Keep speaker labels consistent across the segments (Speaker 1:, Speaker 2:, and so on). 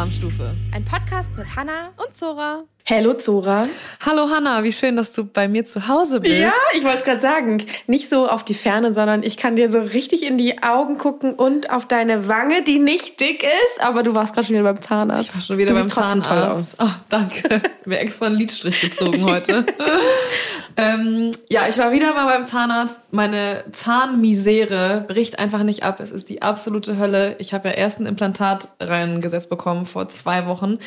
Speaker 1: Alarmstufe.
Speaker 2: Ein Podcast mit Hanna und Zora.
Speaker 3: Hallo Zora.
Speaker 1: Hallo Hanna, wie schön, dass du bei mir zu Hause bist.
Speaker 3: Ja, ich wollte es gerade sagen. Nicht so auf die Ferne, sondern ich kann dir so richtig in die Augen gucken und auf deine Wange, die nicht dick ist, aber du warst gerade schon wieder beim Zahnarzt.
Speaker 1: Ich war schon wieder
Speaker 3: du
Speaker 1: beim
Speaker 3: trotzdem
Speaker 1: Zahnarzt.
Speaker 3: Toll aus.
Speaker 1: Oh, danke. Mir extra einen Lidstrich gezogen heute. ähm, ja, ich war wieder mal beim Zahnarzt. Meine Zahnmisere bricht einfach nicht ab. Es ist die absolute Hölle. Ich habe ja erst ein Implantat reingesetzt bekommen vor zwei Wochen.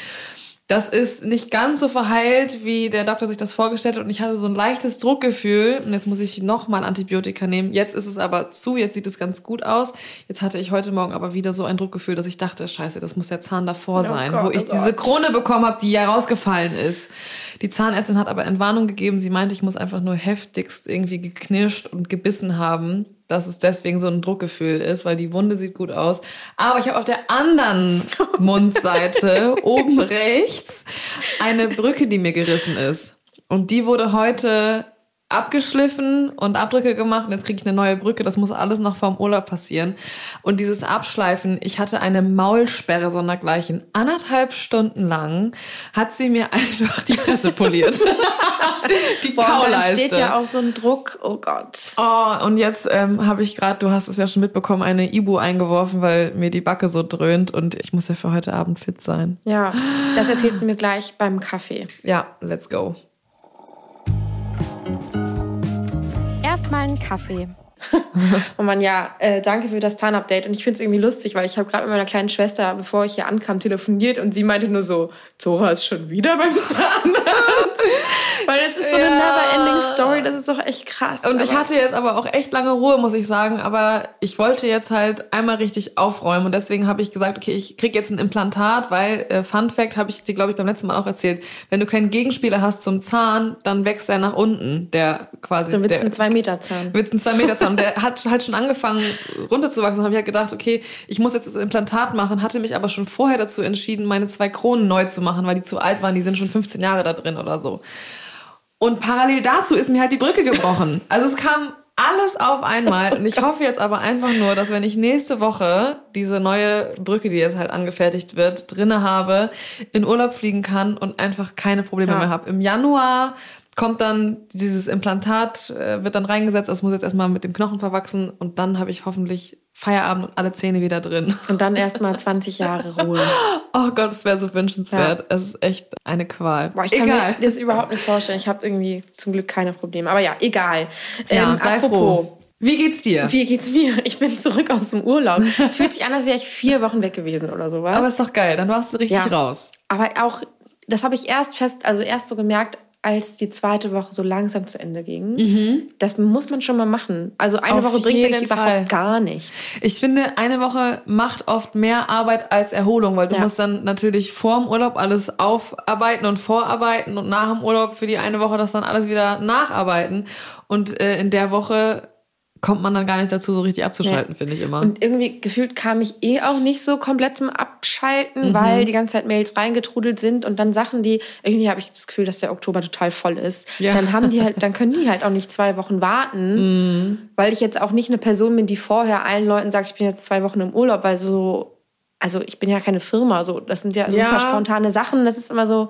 Speaker 1: Das ist nicht ganz so verheilt, wie der Doktor sich das vorgestellt hat. Und ich hatte so ein leichtes Druckgefühl. Und jetzt muss ich nochmal Antibiotika nehmen. Jetzt ist es aber zu. Jetzt sieht es ganz gut aus. Jetzt hatte ich heute Morgen aber wieder so ein Druckgefühl, dass ich dachte, scheiße, das muss der Zahn davor
Speaker 3: Oh
Speaker 1: sein.
Speaker 3: Gott,
Speaker 1: wo ich
Speaker 3: oh
Speaker 1: diese. Krone bekommen habe, die ja rausgefallen ist. Die Zahnärztin hat aber Entwarnung gegeben. Sie meinte, ich muss einfach nur heftigst irgendwie geknirscht und gebissen haben dass es deswegen so ein Druckgefühl ist, weil die Wunde sieht gut aus. Aber ich habe auf der anderen Mundseite oben rechts eine Brücke, die mir gerissen ist. Und die wurde heute abgeschliffen und Abdrücke gemacht und jetzt kriege ich eine neue Brücke. Das muss alles noch vom Urlaub passieren. Und dieses Abschleifen, ich hatte eine Maulsperre sondergleichen. Anderthalb Stunden lang hat sie mir einfach die Fresse poliert. die
Speaker 3: Boah,
Speaker 1: Kauleiste.
Speaker 3: steht ja auch so ein Druck. Oh Gott.
Speaker 1: Oh, und jetzt ähm, habe ich gerade, du hast es ja schon mitbekommen, eine Ibu eingeworfen, weil mir die Backe so dröhnt und ich muss ja für heute Abend fit sein.
Speaker 3: Ja, das erzählst du mir gleich beim Kaffee.
Speaker 1: Ja, let's go.
Speaker 2: Erstmal einen Kaffee.
Speaker 3: Und man, ja, äh, danke für das Zahnupdate. Und ich finde es irgendwie lustig, weil ich habe gerade mit meiner kleinen Schwester, bevor ich hier ankam, telefoniert und sie meinte nur so, Zora ist schon wieder beim Zahnarzt. weil das ist so eine
Speaker 1: Ja.
Speaker 3: never-ending Story, das ist doch echt krass.
Speaker 1: Und ich
Speaker 3: Aber-
Speaker 1: hatte jetzt aber auch echt lange Ruhe, muss ich sagen. Aber ich wollte jetzt halt einmal richtig aufräumen. Und deswegen habe ich gesagt, okay, ich krieg jetzt ein Implantat, weil, äh, Fun Fact, habe ich dir, glaube ich, beim letzten Mal auch erzählt, wenn du keinen Gegenspieler hast zum Zahn, dann wächst er nach unten, der quasi...
Speaker 3: dann wird's
Speaker 1: der,
Speaker 3: ein 2-Meter-Zahn.
Speaker 1: wird ein 2 Meter Zahn. Und Der hat halt schon angefangen runterzuwachsen. Und habe ich halt gedacht, okay, ich muss jetzt das Implantat machen, hatte mich aber schon vorher dazu entschieden, meine zwei Kronen neu zu machen, weil die zu alt waren. Die sind schon 15 Jahre da drin oder so. Und parallel dazu ist mir halt die Brücke gebrochen. Also es kam alles auf einmal. Und ich hoffe jetzt aber einfach nur, dass wenn ich nächste Woche diese neue Brücke, die jetzt halt angefertigt wird, drinne habe, in Urlaub fliegen kann und einfach keine Probleme
Speaker 3: Ja.
Speaker 1: mehr habe. Im Januar kommt dann dieses Implantat, äh, wird dann reingesetzt. Es muss jetzt erstmal mit dem Knochen verwachsen und dann habe ich hoffentlich Feierabend und alle Zähne wieder drin.
Speaker 3: Und dann erstmal 20 Jahre Ruhe.
Speaker 1: Oh Gott, es wäre so wünschenswert. Es ist echt eine Qual.
Speaker 3: Boah, ich kann mir das überhaupt nicht vorstellen. Ich habe irgendwie zum Glück keine Probleme. Aber ja, egal.
Speaker 1: Ja,
Speaker 3: Ähm,
Speaker 1: sei froh. Wie geht's dir?
Speaker 3: Wie geht's mir? Ich bin zurück aus dem Urlaub. Es fühlt sich an, als wäre ich vier Wochen weg gewesen oder sowas.
Speaker 1: Aber ist doch geil, dann warst du richtig
Speaker 3: Ja.
Speaker 1: raus.
Speaker 3: Aber auch, das habe ich erst fest, also erst so gemerkt, als die zweite Woche so langsam zu Ende ging. Das muss man schon mal machen. Also eine
Speaker 1: Mhm. Auf
Speaker 3: Woche bringt mir
Speaker 1: jeden
Speaker 3: überhaupt gar nichts.
Speaker 1: Ich finde, eine Woche macht oft mehr Arbeit als Erholung, weil du
Speaker 3: Ja.
Speaker 1: musst dann natürlich vor dem Urlaub alles aufarbeiten und vorarbeiten und nach dem Urlaub für die eine Woche das dann alles wieder nacharbeiten. Und äh, in der Woche kommt man dann gar nicht dazu, so richtig abzuschalten, finde ich immer.
Speaker 3: Und irgendwie gefühlt kam ich eh auch nicht so komplett zum Abschalten,
Speaker 1: Mhm.
Speaker 3: weil die ganze Zeit Mails reingetrudelt sind und dann Sachen, die irgendwie habe ich das Gefühl, dass der Oktober total voll ist.
Speaker 1: Ja.
Speaker 3: Dann haben die halt, dann können die halt auch nicht zwei Wochen warten,
Speaker 1: Mhm.
Speaker 3: weil ich jetzt auch nicht eine Person bin, die vorher allen Leuten sagt, ich bin jetzt zwei Wochen im Urlaub, weil so, also ich bin ja keine Firma, so das sind ja,
Speaker 1: Ja.
Speaker 3: super spontane Sachen. Das ist immer so,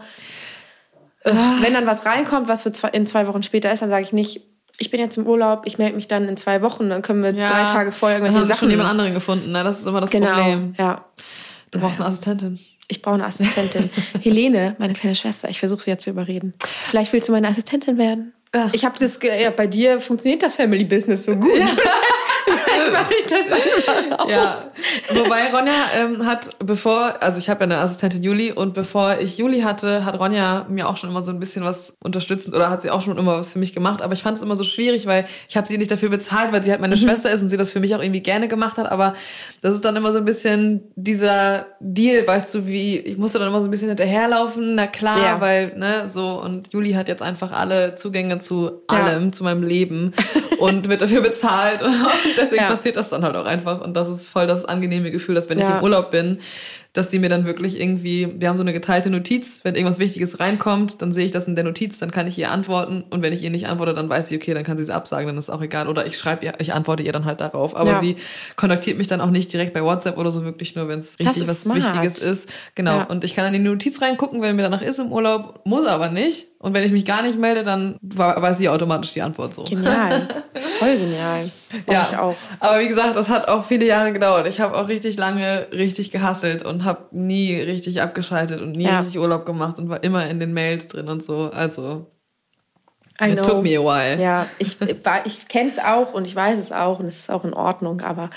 Speaker 3: äh, wenn dann was reinkommt, was für zwei, in zwei Wochen später ist, dann sage ich nicht. Ich bin jetzt im Urlaub, ich melde mich dann in zwei Wochen, dann können wir
Speaker 1: Ja,
Speaker 3: drei Tage vorher
Speaker 1: dann
Speaker 3: irgendwelche
Speaker 1: haben sie
Speaker 3: Sachen
Speaker 1: schon jemand anderen gefunden. Ne? Das ist immer das
Speaker 3: Genau,
Speaker 1: Problem.
Speaker 3: ja.
Speaker 1: Du brauchst eine Assistentin.
Speaker 3: Ich brauche eine Assistentin. Helene, meine kleine Schwester, ich versuche sie ja zu überreden. Vielleicht willst du meine Assistentin werden.
Speaker 1: Ja.
Speaker 3: Ich habe das, ja, bei dir funktioniert das Family Business so gut. Mache ich das einfach.
Speaker 1: Ja, wobei Ronja ähm, hat, bevor, also ich habe ja eine Assistentin Juli und bevor ich Juli hatte, hat Ronja mir auch schon immer so ein bisschen was unterstützend oder hat sie auch schon immer was für mich gemacht. Aber ich fand es immer so schwierig, weil ich habe sie nicht dafür bezahlt, weil sie halt meine Schwester ist und sie das für mich auch irgendwie gerne gemacht hat. Aber das ist dann immer so ein bisschen dieser Deal, weißt du, wie, ich musste dann immer so ein bisschen hinterherlaufen, na klar,
Speaker 3: Ja.
Speaker 1: weil, ne, so, und Juli hat jetzt einfach alle Zugänge zu
Speaker 3: Ja.
Speaker 1: allem, zu meinem Leben und wird dafür bezahlt. Und deswegen
Speaker 3: Ja.
Speaker 1: passiert das dann halt auch einfach. Und das ist voll das angenehme Gefühl, dass wenn ich im Urlaub bin, dass sie mir dann wirklich irgendwie, wir haben so eine geteilte Notiz, wenn irgendwas Wichtiges reinkommt, dann sehe ich das in der Notiz, dann kann ich ihr antworten und wenn ich ihr nicht antworte, dann weiß sie, okay, dann kann sie es absagen, dann ist auch egal oder ich schreibe ihr, ich antworte ihr dann halt darauf, aber
Speaker 3: Ja.
Speaker 1: sie kontaktiert mich dann auch nicht direkt bei WhatsApp oder so, wirklich nur, wenn es richtig
Speaker 3: ist
Speaker 1: was
Speaker 3: smart.
Speaker 1: Wichtiges ist. Genau,
Speaker 3: Ja.
Speaker 1: und ich kann dann in die Notiz reingucken, wenn mir danach ist im Urlaub, muss aber nicht und wenn ich mich gar nicht melde, dann weiß sie automatisch die Antwort so.
Speaker 3: Genial. Voll genial. Brauch ich auch.
Speaker 1: Aber wie gesagt, das hat auch viele Jahre gedauert. Ich habe auch richtig lange richtig gehasselt und habe nie richtig abgeschaltet und nie
Speaker 3: Ja.
Speaker 1: richtig Urlaub gemacht und war immer in den Mails drin und so. Also,
Speaker 3: I
Speaker 1: it took me a while.
Speaker 3: Ja, ich, war- ich kenne es auch und ich weiß es auch und es ist auch in Ordnung, aber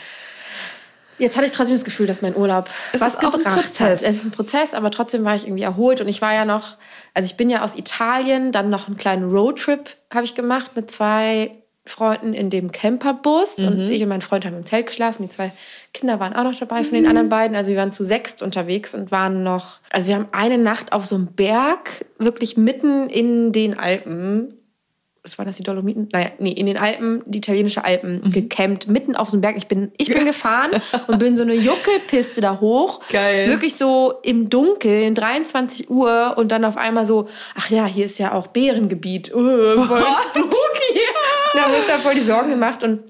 Speaker 3: jetzt hatte ich trotzdem das Gefühl, dass mein Urlaub
Speaker 1: Es
Speaker 3: was
Speaker 1: ist auch ein
Speaker 3: gebracht
Speaker 1: Prozess.
Speaker 3: hat. Es ist ein Prozess, aber trotzdem war ich irgendwie erholt und ich war ja noch, also ich bin ja aus Italien, dann noch einen kleinen Roadtrip habe ich gemacht mit zwei Freunden in dem Camperbus
Speaker 1: Mhm.
Speaker 3: und ich und mein Freund haben im Zelt geschlafen. Die zwei Kinder waren auch noch dabei von den anderen beiden. Also wir waren zu sechst unterwegs und waren noch, also wir haben eine Nacht auf so einem Berg, wirklich mitten in den Alpen was waren das, die Dolomiten? Naja, nee, in den Alpen, die italienische Alpen,
Speaker 1: Mhm.
Speaker 3: gecampt, mitten auf so einem Berg. Ich bin, ich bin gefahren und bin so eine Juckelpiste da hoch.
Speaker 1: Geil.
Speaker 3: Wirklich so im Dunkeln, 23 Uhr und dann auf einmal so, ach ja, hier ist ja auch Bärengebiet. Uh, voll spooky. Da haben wir uns da voll die Sorgen gemacht und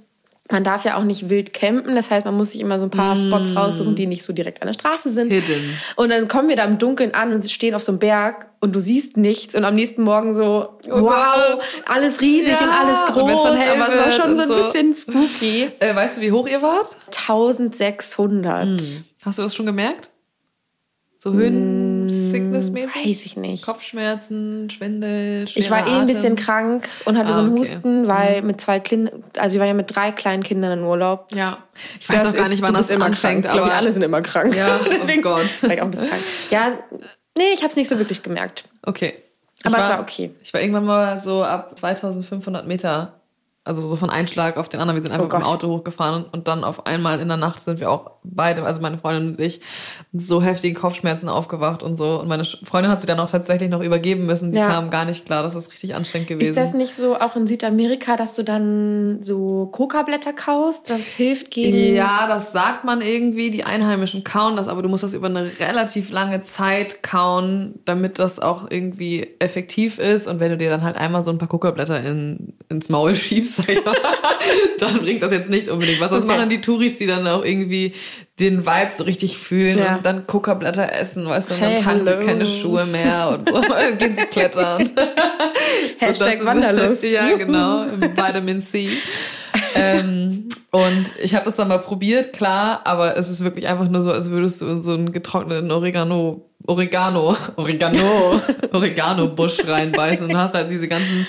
Speaker 3: man darf ja auch nicht wild campen. Das heißt, man muss sich immer so ein paar Spots raussuchen, die nicht so direkt an der Straße sind.
Speaker 1: Mm. Hidden.
Speaker 3: Und dann kommen wir da im Dunkeln an und stehen auf so einem Berg und du siehst nichts und am nächsten Morgen so, wow, alles riesig
Speaker 1: Ja,
Speaker 3: und alles
Speaker 1: und
Speaker 3: groß,
Speaker 1: dann hell
Speaker 3: aber es war schon so ein
Speaker 1: und so.
Speaker 3: bisschen spooky.
Speaker 1: Äh, weißt du, wie hoch ihr wart?
Speaker 3: 1600.
Speaker 1: Hast du das schon gemerkt? So Höhen-Sickness-mäßig?
Speaker 3: Mm, Weiß ich nicht.
Speaker 1: Kopfschmerzen, Schwindel,
Speaker 3: Ich war eh ein
Speaker 1: Atem.
Speaker 3: bisschen krank und hatte
Speaker 1: Ah,
Speaker 3: so einen
Speaker 1: okay.
Speaker 3: Husten, weil mit zwei Kindern, also wir waren ja mit drei kleinen Kindern in Urlaub.
Speaker 1: Ja. Ich weiß auch gar nicht, wann das anfängt,
Speaker 3: Ich glaube,
Speaker 1: aber
Speaker 3: alle sind immer krank.
Speaker 1: Ja, oh
Speaker 3: deswegen
Speaker 1: Gott.
Speaker 3: war ich auch ein bisschen krank. Ja, nee, ich habe es nicht so wirklich gemerkt.
Speaker 1: Okay.
Speaker 3: Aber es war okay.
Speaker 1: Ich war irgendwann mal so ab 2500 Meter, also so von einem Schlag auf den anderen. Wir sind einfach
Speaker 3: Oh
Speaker 1: mit dem. Auto hochgefahren und, dann auf einmal in der Nacht sind wir auch beide, also meine Freundin und ich, so heftige Kopfschmerzen aufgewacht und so. Und meine Freundin hat sie dann auch tatsächlich noch übergeben müssen. Die
Speaker 3: Ja.
Speaker 1: kam gar nicht klar. Das ist richtig anstrengend gewesen.
Speaker 3: Ist das nicht so auch in Südamerika, dass du dann so Coca-Blätter kaust? Das hilft gegen.
Speaker 1: Ja, das sagt man irgendwie. Die Einheimischen kauen das, aber du musst das über eine relativ lange Zeit kauen, damit das auch irgendwie effektiv ist. Und wenn du dir dann halt einmal so ein paar Kokablätter in, ins Maul schiebst, dann bringt das jetzt nicht unbedingt was. Das
Speaker 3: Okay.
Speaker 1: machen die Touris, die dann auch irgendwie den Vibe so richtig fühlen
Speaker 3: Ja.
Speaker 1: und dann Kokablätter essen, weißt du, und
Speaker 3: Hey,
Speaker 1: dann tragen
Speaker 3: hallo.
Speaker 1: sie keine Schuhe mehr und so, gehen sie klettern.
Speaker 3: Hashtag
Speaker 1: So,
Speaker 3: Wanderlust.
Speaker 1: Ja, genau. Vitamin C. ähm, und ich habe das dann mal probiert, klar, aber es ist wirklich einfach nur so, als würdest du in so einen getrockneten Oregano, Oregano, Oregano, Oregano-Busch reinbeißen und hast halt diese ganzen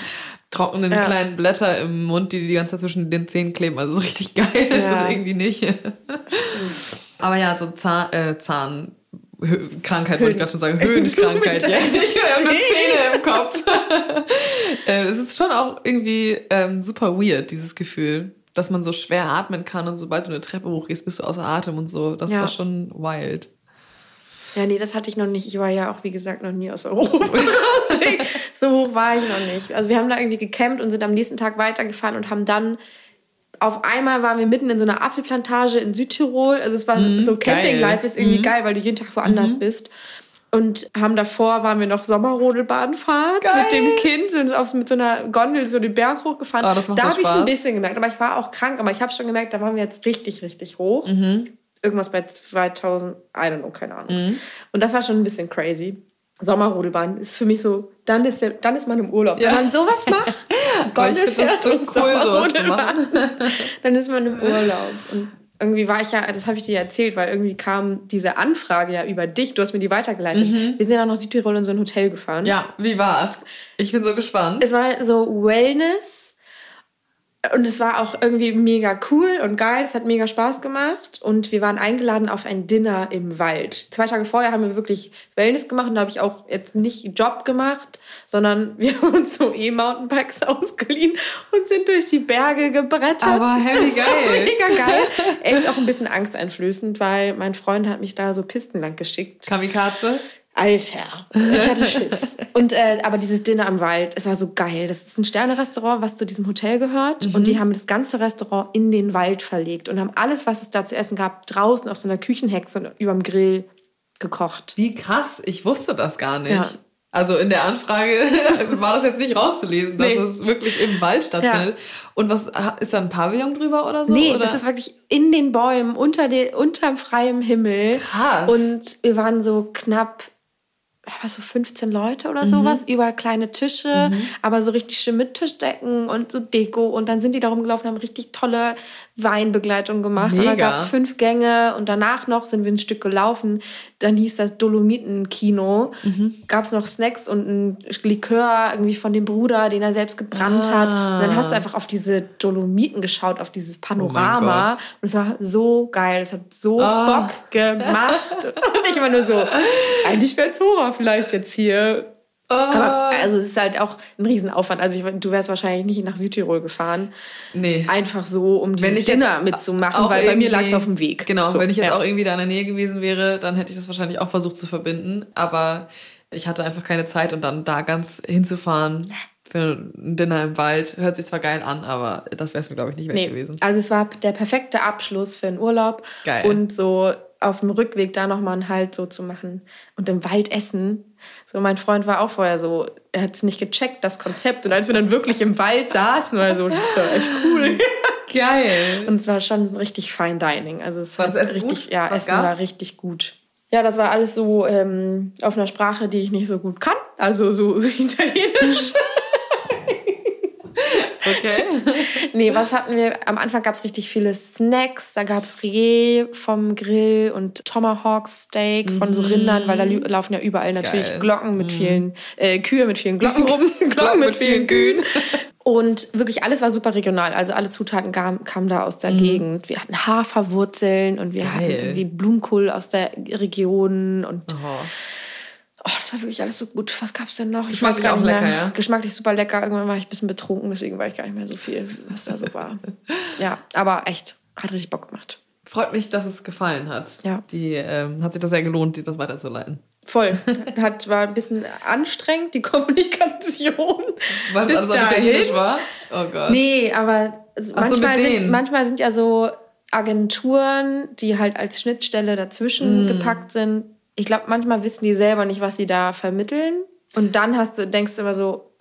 Speaker 1: trockenen
Speaker 3: Ja.
Speaker 1: kleinen Blätter im Mund, die die ganze Zeit zwischen den Zähnen kleben. Also so richtig geil ist
Speaker 3: Ja.
Speaker 1: das irgendwie nicht. Aber ja, so Zahn, äh, Zahn, Krankheit wollte ich gerade schon sagen. Höhenkrankheit. Ja. habe nur Zähne im Kopf. äh, es ist schon auch irgendwie ähm, super weird, dieses Gefühl, dass man so schwer atmen kann und sobald du eine Treppe hochgehst, bist du außer Atem und so. Das
Speaker 3: Ja.
Speaker 1: war schon wild.
Speaker 3: Ja, nee, das hatte ich noch nicht. Ich war ja auch, wie gesagt, noch nie aus Europa. So hoch war ich noch nicht. Also wir haben da irgendwie gecampt und sind am nächsten Tag weitergefahren und haben dann auf einmal waren wir mitten in so einer Apfelplantage in Südtirol. Also es war so Camping
Speaker 1: Mhm, geil.
Speaker 3: Life ist irgendwie
Speaker 1: Mhm.
Speaker 3: geil, weil du jeden Tag woanders bist. Und haben davor waren wir noch Sommerrodelbahnfahrt
Speaker 1: Geil.
Speaker 3: mit dem Kind, sind auf, mit so einer Gondel so den Berg hochgefahren.
Speaker 1: Oh,
Speaker 3: da habe ich es ein bisschen gemerkt, aber ich war auch krank, aber ich habe schon gemerkt, da waren wir jetzt richtig, richtig hoch
Speaker 1: Mhm.
Speaker 3: Irgendwas bei 2000, I don't know, keine Ahnung. Und das war schon ein bisschen crazy. Sommerrodelbahn ist für mich so, dann ist, der, dann ist man im Urlaub.
Speaker 1: Ja.
Speaker 3: Wenn man sowas macht, Gondel fährt
Speaker 1: so
Speaker 3: und
Speaker 1: cool, sowas zu
Speaker 3: Sommerrodelbahn, dann ist man im Urlaub. Und irgendwie war ich ja, das habe ich dir erzählt, weil irgendwie kam diese Anfrage ja über dich, du hast mir die weitergeleitet. Wir sind ja nach Südtirol in so ein Hotel gefahren.
Speaker 1: Ja, wie war's? Ich bin so gespannt.
Speaker 3: Es war so Wellness und es war auch irgendwie mega cool und geil. Es hat mega Spaß gemacht und wir waren eingeladen auf ein Dinner im Wald. Zwei Tage vorher haben wir wirklich Wellness gemacht und da habe ich auch jetzt nicht Job gemacht, sondern wir haben uns so E-Mountainbikes ausgeliehen und sind durch die Berge gebrettert.
Speaker 1: Aber heavy geil.
Speaker 3: Mega geil. Echt auch ein bisschen angsteinflößend, weil mein Freund hat mich da so Pisten lang geschickt.
Speaker 1: Kamikaze?
Speaker 3: Alter, ich hatte Schiss. Und äh, aber dieses Dinner im Wald, es war so geil. Das ist ein Sterne-Restaurant, was zu diesem Hotel gehört. Und die haben das ganze Restaurant in den Wald verlegt und haben alles, was es da zu essen gab, draußen auf so einer Küchenhexe und überm Grill gekocht.
Speaker 1: Wie krass, ich wusste das gar nicht.
Speaker 3: Ja.
Speaker 1: Also in der Anfrage war das jetzt nicht rauszulesen, dass
Speaker 3: Nee.
Speaker 1: es wirklich im Wald stattfindet. Und was ist da ein Pavillon drüber oder so?
Speaker 3: nee,
Speaker 1: oder?
Speaker 3: das ist wirklich in den Bäumen, unter den, unterm freiem Himmel.
Speaker 1: Krass.
Speaker 3: Und wir waren so knapp, so 15 Leute
Speaker 1: Mhm.
Speaker 3: oder sowas, über kleine Tische, aber so richtig schön mit Tischdecken und so Deko. Und dann sind die da rumgelaufen, haben richtig tolle Weinbegleitung gemacht. Und
Speaker 1: Mega.
Speaker 3: dann gab es fünf Gänge und danach noch sind wir ein Stück gelaufen. Dann hieß das Dolomitenkino.
Speaker 1: Mhm.
Speaker 3: Gab es noch Snacks und ein Likör irgendwie von dem Bruder, den er selbst gebrannt hat. Und dann hast du einfach auf diese Dolomiten geschaut, auf dieses Panorama.
Speaker 1: Oh
Speaker 3: und es war so geil. Es hat so
Speaker 1: Ah.
Speaker 3: Bock gemacht. Und ich war nur so, eigentlich wäre Zora vielleicht jetzt hier.
Speaker 1: Oh.
Speaker 3: Aber also es ist halt auch ein Riesenaufwand. Also ich, du wärst wahrscheinlich nicht nach Südtirol gefahren.
Speaker 1: nee.
Speaker 3: Einfach so, um dieses
Speaker 1: Wenn ich jetzt
Speaker 3: Dinner mitzumachen, weil bei mir lag es auf dem Weg.
Speaker 1: Genau,
Speaker 3: so,
Speaker 1: wenn ich jetzt
Speaker 3: ja.
Speaker 1: auch irgendwie da in der Nähe gewesen wäre, dann hätte ich das wahrscheinlich auch versucht zu verbinden. Aber ich hatte einfach keine Zeit und dann da ganz hinzufahren für ein Dinner im Wald. Hört sich zwar geil an, aber das wäre es mir, glaube ich, nicht wert
Speaker 3: Nee,
Speaker 1: gewesen.
Speaker 3: also es war der perfekte Abschluss für einen Urlaub.
Speaker 1: Geil.
Speaker 3: Und so auf dem Rückweg da nochmal einen Halt so zu machen und im Wald essen. So, mein Freund war auch vorher so, er hat es nicht gecheckt, das Konzept. Und als wir dann wirklich im Wald saßen, war so, das war echt cool.
Speaker 1: Geil.
Speaker 3: Und es war schon richtig Fine Dining. Also es
Speaker 1: War
Speaker 3: richtig,
Speaker 1: gut?
Speaker 3: ja,
Speaker 1: Was
Speaker 3: Essen war
Speaker 1: gab's?
Speaker 3: richtig gut. Ja, das war alles so ähm, auf einer Sprache, die ich nicht so gut kann. Also so, so Italienisch.
Speaker 1: Okay.
Speaker 3: Nee, was hatten wir? Am Anfang gab es richtig viele Snacks. Da gab es Reh vom Grill und Tomahawk Steak von so Rindern, weil da laufen ja überall natürlich
Speaker 1: Mhm. Geil. Mhm.
Speaker 3: Glocken mit vielen, äh, Kühe mit vielen Glocken rum. Glocken mit vielen Kühen. Und wirklich alles war super regional. Also alle Zutaten kamen, da aus der Gegend. Wir hatten Haferwurzeln und wir hatten
Speaker 1: Mhm. Geil.
Speaker 3: irgendwie Blumenkohl aus der Region und
Speaker 1: Oh.
Speaker 3: Oh, das war wirklich alles so gut. Was gab's denn noch? Ich
Speaker 1: Geschmacklich
Speaker 3: weiß gar
Speaker 1: auch
Speaker 3: nicht mehr.
Speaker 1: lecker, ja?
Speaker 3: Geschmacklich super lecker. Irgendwann war ich ein bisschen betrunken, deswegen war ich gar nicht mehr so viel, was da so war. ja, aber echt, hat richtig Bock gemacht.
Speaker 1: Freut mich, dass es gefallen hat.
Speaker 3: Ja.
Speaker 1: Die ähm, hat sich das sehr gelohnt, dir das weiterzuleiten.
Speaker 3: Voll. Hat, war ein bisschen anstrengend, die Kommunikation.
Speaker 1: Es
Speaker 3: Bis
Speaker 1: auf
Speaker 3: dahin?
Speaker 1: War? Oh Gott.
Speaker 3: Nee, aber also
Speaker 1: so,
Speaker 3: manchmal,
Speaker 1: mit
Speaker 3: sind, manchmal sind ja so Agenturen, die halt als Schnittstelle dazwischen
Speaker 1: Mm.
Speaker 3: gepackt sind. Ich glaube, manchmal wissen die selber nicht, was sie da vermitteln. Und dann hast du, denkst du immer so,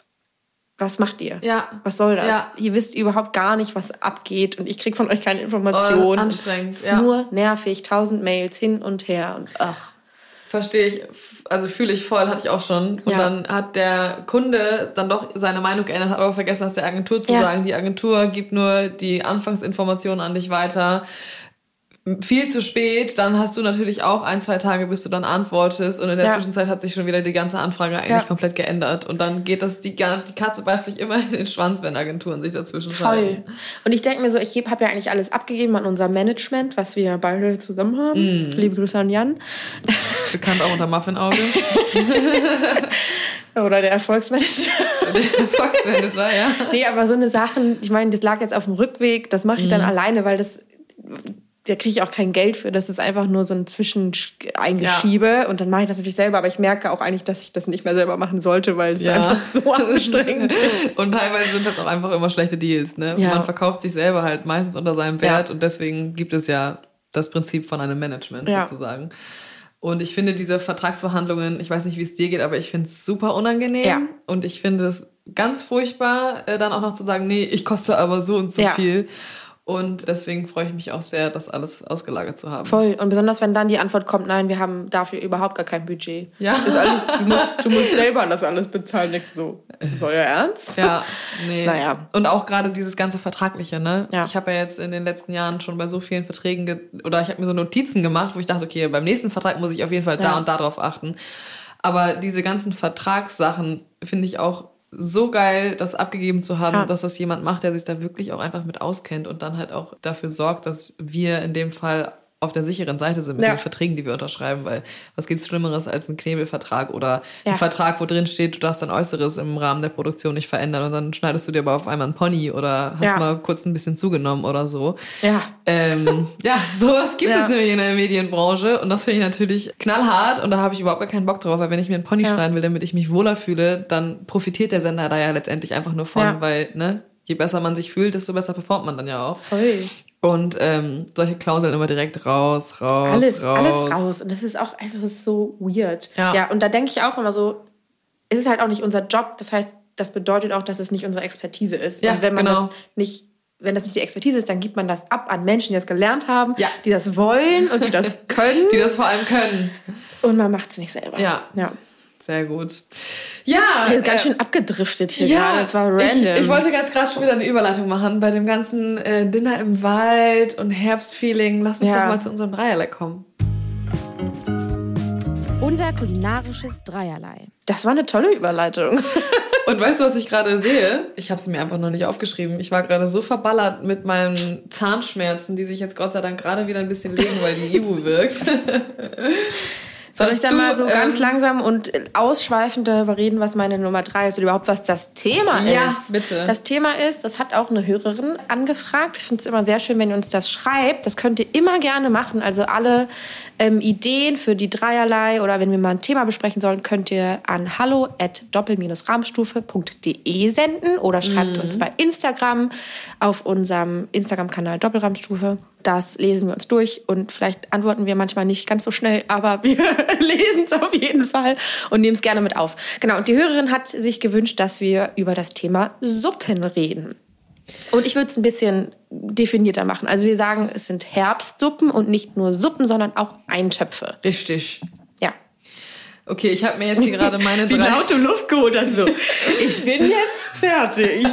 Speaker 3: was macht ihr?
Speaker 1: Ja.
Speaker 3: Was soll das?
Speaker 1: Ja.
Speaker 3: Ihr wisst überhaupt gar nicht, was abgeht und ich krieg von euch keine Informationen.
Speaker 1: Oh, anstrengend,
Speaker 3: Es ist
Speaker 1: ja.
Speaker 3: Nur nervig, tausend Mails hin und her und ach.
Speaker 1: Verstehe ich, also fühle ich voll, hatte ich auch schon. Und
Speaker 3: Ja.
Speaker 1: dann hat der Kunde dann doch seine Meinung geändert, hat aber vergessen, das der Agentur zu
Speaker 3: Ja.
Speaker 1: sagen. Die Agentur gibt nur die Anfangsinformationen an dich weiter. Viel zu spät, dann hast du natürlich auch ein, zwei Tage, bis du dann antwortest. Und in der
Speaker 3: Ja.
Speaker 1: Zwischenzeit hat sich schon wieder die ganze Anfrage eigentlich
Speaker 3: Ja.
Speaker 1: komplett geändert. Und dann geht das, die, die Katze beißt sich immer in den Schwanz, wenn Agenturen sich dazwischen
Speaker 3: Voll. Und ich denke mir so, ich habe ja eigentlich alles abgegeben an unser Management, was wir beide zusammen haben.
Speaker 1: Mm.
Speaker 3: Liebe Grüße an Jan.
Speaker 1: Bekannt auch unter Muffinauge.
Speaker 3: Oder der Erfolgsmanager.
Speaker 1: der Fox-Manager, ja.
Speaker 3: nee, aber so eine Sachen, ich meine, das lag jetzt auf dem Rückweg, das mache ich
Speaker 1: Mhm.
Speaker 3: dann alleine, weil das, da kriege ich auch kein Geld für. Das ist einfach nur so ein Zwischeneingeschiebe. Und dann mache ich das natürlich selber, aber ich merke auch eigentlich, dass ich das nicht mehr selber machen sollte, weil es
Speaker 1: Ja.
Speaker 3: einfach so anstrengend ist.
Speaker 1: Und teilweise sind das auch einfach immer schlechte Deals. Ne?
Speaker 3: Ja.
Speaker 1: Man verkauft sich selber halt meistens unter seinem Wert und deswegen gibt es ja das Prinzip von einem Management
Speaker 3: Ja.
Speaker 1: sozusagen. Und ich finde diese Vertragsverhandlungen, ich weiß nicht, wie es dir geht, aber ich finde es super unangenehm.
Speaker 3: Ja.
Speaker 1: Und ich finde es ganz furchtbar, äh, dann auch noch zu sagen, nee, ich koste aber so und so
Speaker 3: Ja.
Speaker 1: viel. Und deswegen freue ich mich auch sehr, das alles ausgelagert zu haben.
Speaker 3: Voll. Und besonders, wenn dann die Antwort kommt, nein, wir haben dafür überhaupt gar kein Budget.
Speaker 1: Ja.
Speaker 3: Ist alles, du, musst, du musst selber das alles bezahlen. Denkst so, ist das euer Ernst?
Speaker 1: Ja, nee.
Speaker 3: Naja.
Speaker 1: Und auch gerade dieses ganze Vertragliche, ne?
Speaker 3: Ja.
Speaker 1: Ich habe ja jetzt in den letzten Jahren schon bei so vielen Verträgen ge oder ich habe mir so Notizen gemacht, wo ich dachte, okay, beim nächsten Vertrag muss ich auf jeden Fall da
Speaker 3: Ja.
Speaker 1: und da drauf achten. Aber diese ganzen Vertragssachen finde ich auch so geil, das abgegeben zu haben,
Speaker 3: Ja.
Speaker 1: dass das jemand macht, der sich da wirklich auch einfach mit auskennt und dann halt auch dafür sorgt, dass wir in dem Fall auf der sicheren Seite sind mit
Speaker 3: Ja.
Speaker 1: den Verträgen, die wir unterschreiben, weil was gibt's Schlimmeres als einen Knebelvertrag oder
Speaker 3: Ja.
Speaker 1: ein Vertrag, wo drin steht, du darfst dein Äußeres im Rahmen der Produktion nicht verändern und dann schneidest du dir aber auf einmal einen Pony oder hast
Speaker 3: Ja.
Speaker 1: mal kurz ein bisschen zugenommen oder so.
Speaker 3: Ja.
Speaker 1: Ähm, ja, sowas gibt es nämlich in der Medienbranche und das finde ich natürlich knallhart und da habe ich überhaupt gar keinen Bock drauf, weil wenn ich mir einen Pony schneiden will, damit ich mich wohler fühle, dann profitiert der Sender da ja letztendlich einfach nur von, weil, ne, je besser man sich fühlt, desto besser performt man dann ja auch.
Speaker 3: Voll.
Speaker 1: Und ähm, solche Klauseln immer direkt raus, raus,
Speaker 3: alles,
Speaker 1: raus.
Speaker 3: alles raus. Und das ist auch einfach ist so weird.
Speaker 1: Ja.
Speaker 3: ja, und da denke ich auch immer so, es ist halt auch nicht unser Job. Das heißt, das bedeutet auch, dass es nicht unsere Expertise ist.
Speaker 1: Ja,
Speaker 3: und wenn man
Speaker 1: genau.
Speaker 3: das nicht, wenn das nicht die Expertise ist, dann gibt man das ab an Menschen, die das gelernt haben,
Speaker 1: Ja.
Speaker 3: die das wollen und die das können.
Speaker 1: Die das vor allem können.
Speaker 3: und man macht es nicht selber.
Speaker 1: Ja.
Speaker 3: ja.
Speaker 1: Sehr gut. Ja,
Speaker 3: Wir sind ganz
Speaker 1: äh,
Speaker 3: schön abgedriftet hier gerade. Das war random.
Speaker 1: Ich, ich wollte ganz gerade schon wieder eine Überleitung machen bei dem ganzen äh, Dinner im Wald und Herbstfeeling. Lass uns
Speaker 3: Ja.
Speaker 1: doch mal zu unserem Dreierlei kommen.
Speaker 2: Unser kulinarisches Dreierlei.
Speaker 3: das war eine tolle Überleitung.
Speaker 1: Und weißt du, was ich gerade sehe? Ich habe sie mir einfach noch nicht aufgeschrieben. Ich war gerade so verballert mit meinen Zahnschmerzen, die sich jetzt Gott sei Dank gerade wieder ein bisschen legen, weil die Ibu wirkt.
Speaker 3: Soll ich da mal so ganz
Speaker 1: ähm,
Speaker 3: langsam und ausschweifend darüber reden, was meine Nummer drei ist oder überhaupt was das Thema
Speaker 1: Ja,
Speaker 3: ist?
Speaker 1: bitte.
Speaker 3: Das Thema ist, das hat auch eine Hörerin angefragt. Ich finde es immer sehr schön, wenn ihr uns das schreibt. Das könnt ihr immer gerne machen. Also alle ähm, Ideen für die Dreierlei oder wenn wir mal ein Thema besprechen sollen, könnt ihr an hallo at doppel-rahmstufe.de senden oder schreibt uns bei Instagram auf unserem Instagram-Kanal Doppelrahmstufe. Das lesen wir uns durch und vielleicht antworten wir manchmal nicht ganz so schnell, aber wir lesen es auf jeden Fall und nehmen es gerne mit auf. Genau, und die Hörerin hat sich gewünscht, dass wir über das Thema Suppen reden. Und ich würde es ein bisschen definierter machen. Also wir sagen, es sind Herbstsuppen und nicht nur Suppen, sondern auch Eintöpfe.
Speaker 1: Richtig.
Speaker 3: Ja.
Speaker 1: Okay, ich habe mir jetzt hier gerade meine
Speaker 3: Wie
Speaker 1: drei...
Speaker 3: laut im Luft geholt das so. Ich bin jetzt fertig.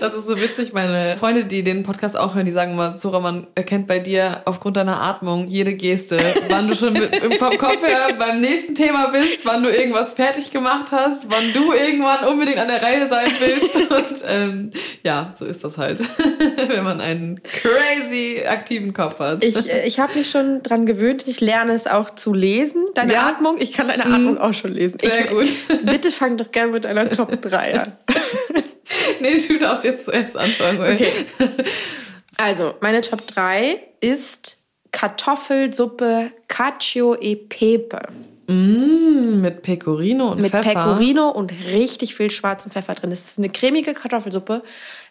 Speaker 1: Das ist so witzig. Meine Freunde, die den Podcast auch hören, die sagen immer, Zora, man erkennt bei dir aufgrund deiner Atmung jede Geste, wann du schon mit, im vom Kopf her beim nächsten Thema bist, wann du irgendwas fertig gemacht hast, wann du irgendwann unbedingt an der Reihe sein willst. Und ähm, ja, so ist das halt, wenn man einen crazy aktiven Kopf hat.
Speaker 3: Ich, äh, ich habe mich schon dran gewöhnt. Ich lerne es auch zu lesen. Deine
Speaker 1: Ja.
Speaker 3: Atmung. Ich kann deine Atmung auch schon lesen.
Speaker 1: Sehr
Speaker 3: ich,
Speaker 1: gut.
Speaker 3: Bitte fang doch gerne mit deiner Top 3 an.
Speaker 1: nee, du darfst jetzt zuerst anfangen.
Speaker 3: Okay. Also, meine Top 3 ist Kartoffelsuppe Cacio e Pepe.
Speaker 1: Mm, mit Pecorino und
Speaker 3: Mit
Speaker 1: Pfeffer.
Speaker 3: Pecorino und richtig viel schwarzen Pfeffer drin. Das ist eine cremige Kartoffelsuppe.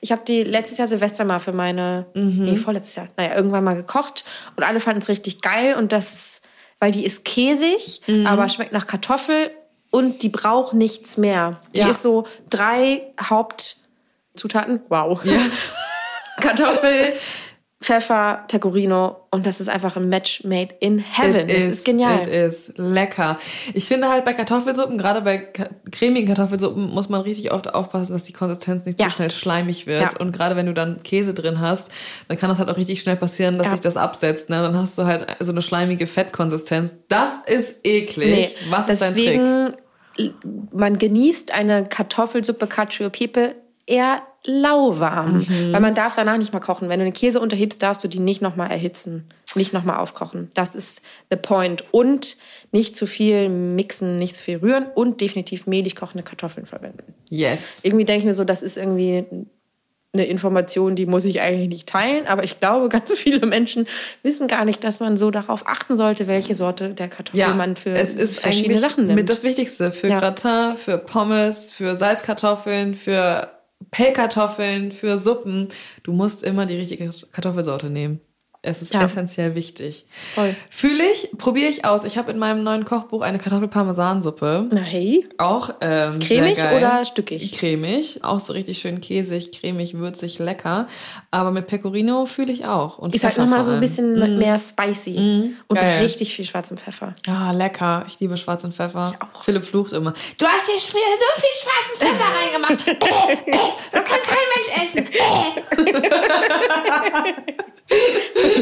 Speaker 3: Ich habe die letztes Jahr Silvester mal für meine, nee, vorletztes Jahr, naja, irgendwann mal gekocht und alle fanden es richtig geil und das weil die ist käsig, aber schmeckt nach Kartoffel und die braucht nichts mehr. Die
Speaker 1: Ja.
Speaker 3: ist so drei Hauptzutaten. Wow.
Speaker 1: Ja.
Speaker 3: Kartoffel, Pfeffer, Pecorino und das ist einfach ein Match made in heaven.
Speaker 1: It
Speaker 3: das
Speaker 1: is,
Speaker 3: ist genial.
Speaker 1: It is lecker. Ich finde halt bei Kartoffelsuppen, gerade bei cremigen Kartoffelsuppen, muss man richtig oft aufpassen, dass die Konsistenz nicht
Speaker 3: Ja.
Speaker 1: zu schnell schleimig wird.
Speaker 3: Ja.
Speaker 1: Und gerade wenn du dann Käse drin hast, dann kann das halt auch richtig schnell passieren, dass
Speaker 3: Ja.
Speaker 1: sich das absetzt. Ne? Dann hast du halt so eine schleimige Fettkonsistenz. Das ist eklig. Was ist dein Trick?
Speaker 3: Man genießt eine Kartoffelsuppe Cacio Pepe eher lauwarm,
Speaker 1: Mhm.
Speaker 3: weil man darf danach nicht mal kochen. Wenn du den Käse unterhebst, darfst du die nicht nochmal erhitzen, nicht nochmal aufkochen. Das ist the point. Und nicht zu viel mixen, nicht zu viel rühren und definitiv mehlig kochende Kartoffeln verwenden.
Speaker 1: Yes.
Speaker 3: Irgendwie denke ich mir so, das ist irgendwie eine Information, die muss ich eigentlich nicht teilen, aber ich glaube, ganz viele Menschen wissen gar nicht, dass man so darauf achten sollte, welche Sorte der Kartoffel man für
Speaker 1: es ist
Speaker 3: verschiedene Sachen nimmt.
Speaker 1: mit das Wichtigste für
Speaker 3: Ja.
Speaker 1: Gratin, für Pommes, für Salzkartoffeln, für Pellkartoffeln, für Suppen. Du musst immer die richtige Kartoffelsorte nehmen. Es ist
Speaker 3: Ja.
Speaker 1: essentiell wichtig.
Speaker 3: Voll.
Speaker 1: Fühle ich, probiere ich aus. Ich habe in meinem neuen Kochbuch eine Kartoffelparmesansuppe.
Speaker 3: Na hey,
Speaker 1: Auch ähm,
Speaker 3: cremig oder stückig?
Speaker 1: Cremig, auch so richtig schön käsig, cremig, würzig, lecker. Aber mit Pecorino fühle ich auch. Und
Speaker 3: Ist halt
Speaker 1: Pfeffer
Speaker 3: nochmal so ein bisschen mehr spicy und
Speaker 1: Geil.
Speaker 3: richtig viel schwarzen Pfeffer.
Speaker 1: Ah, lecker. Ich liebe schwarzen Pfeffer.
Speaker 3: Ich auch.
Speaker 1: Philipp flucht immer. Du hast hier so viel schwarzen Pfeffer reingemacht. das kann kein Mensch essen.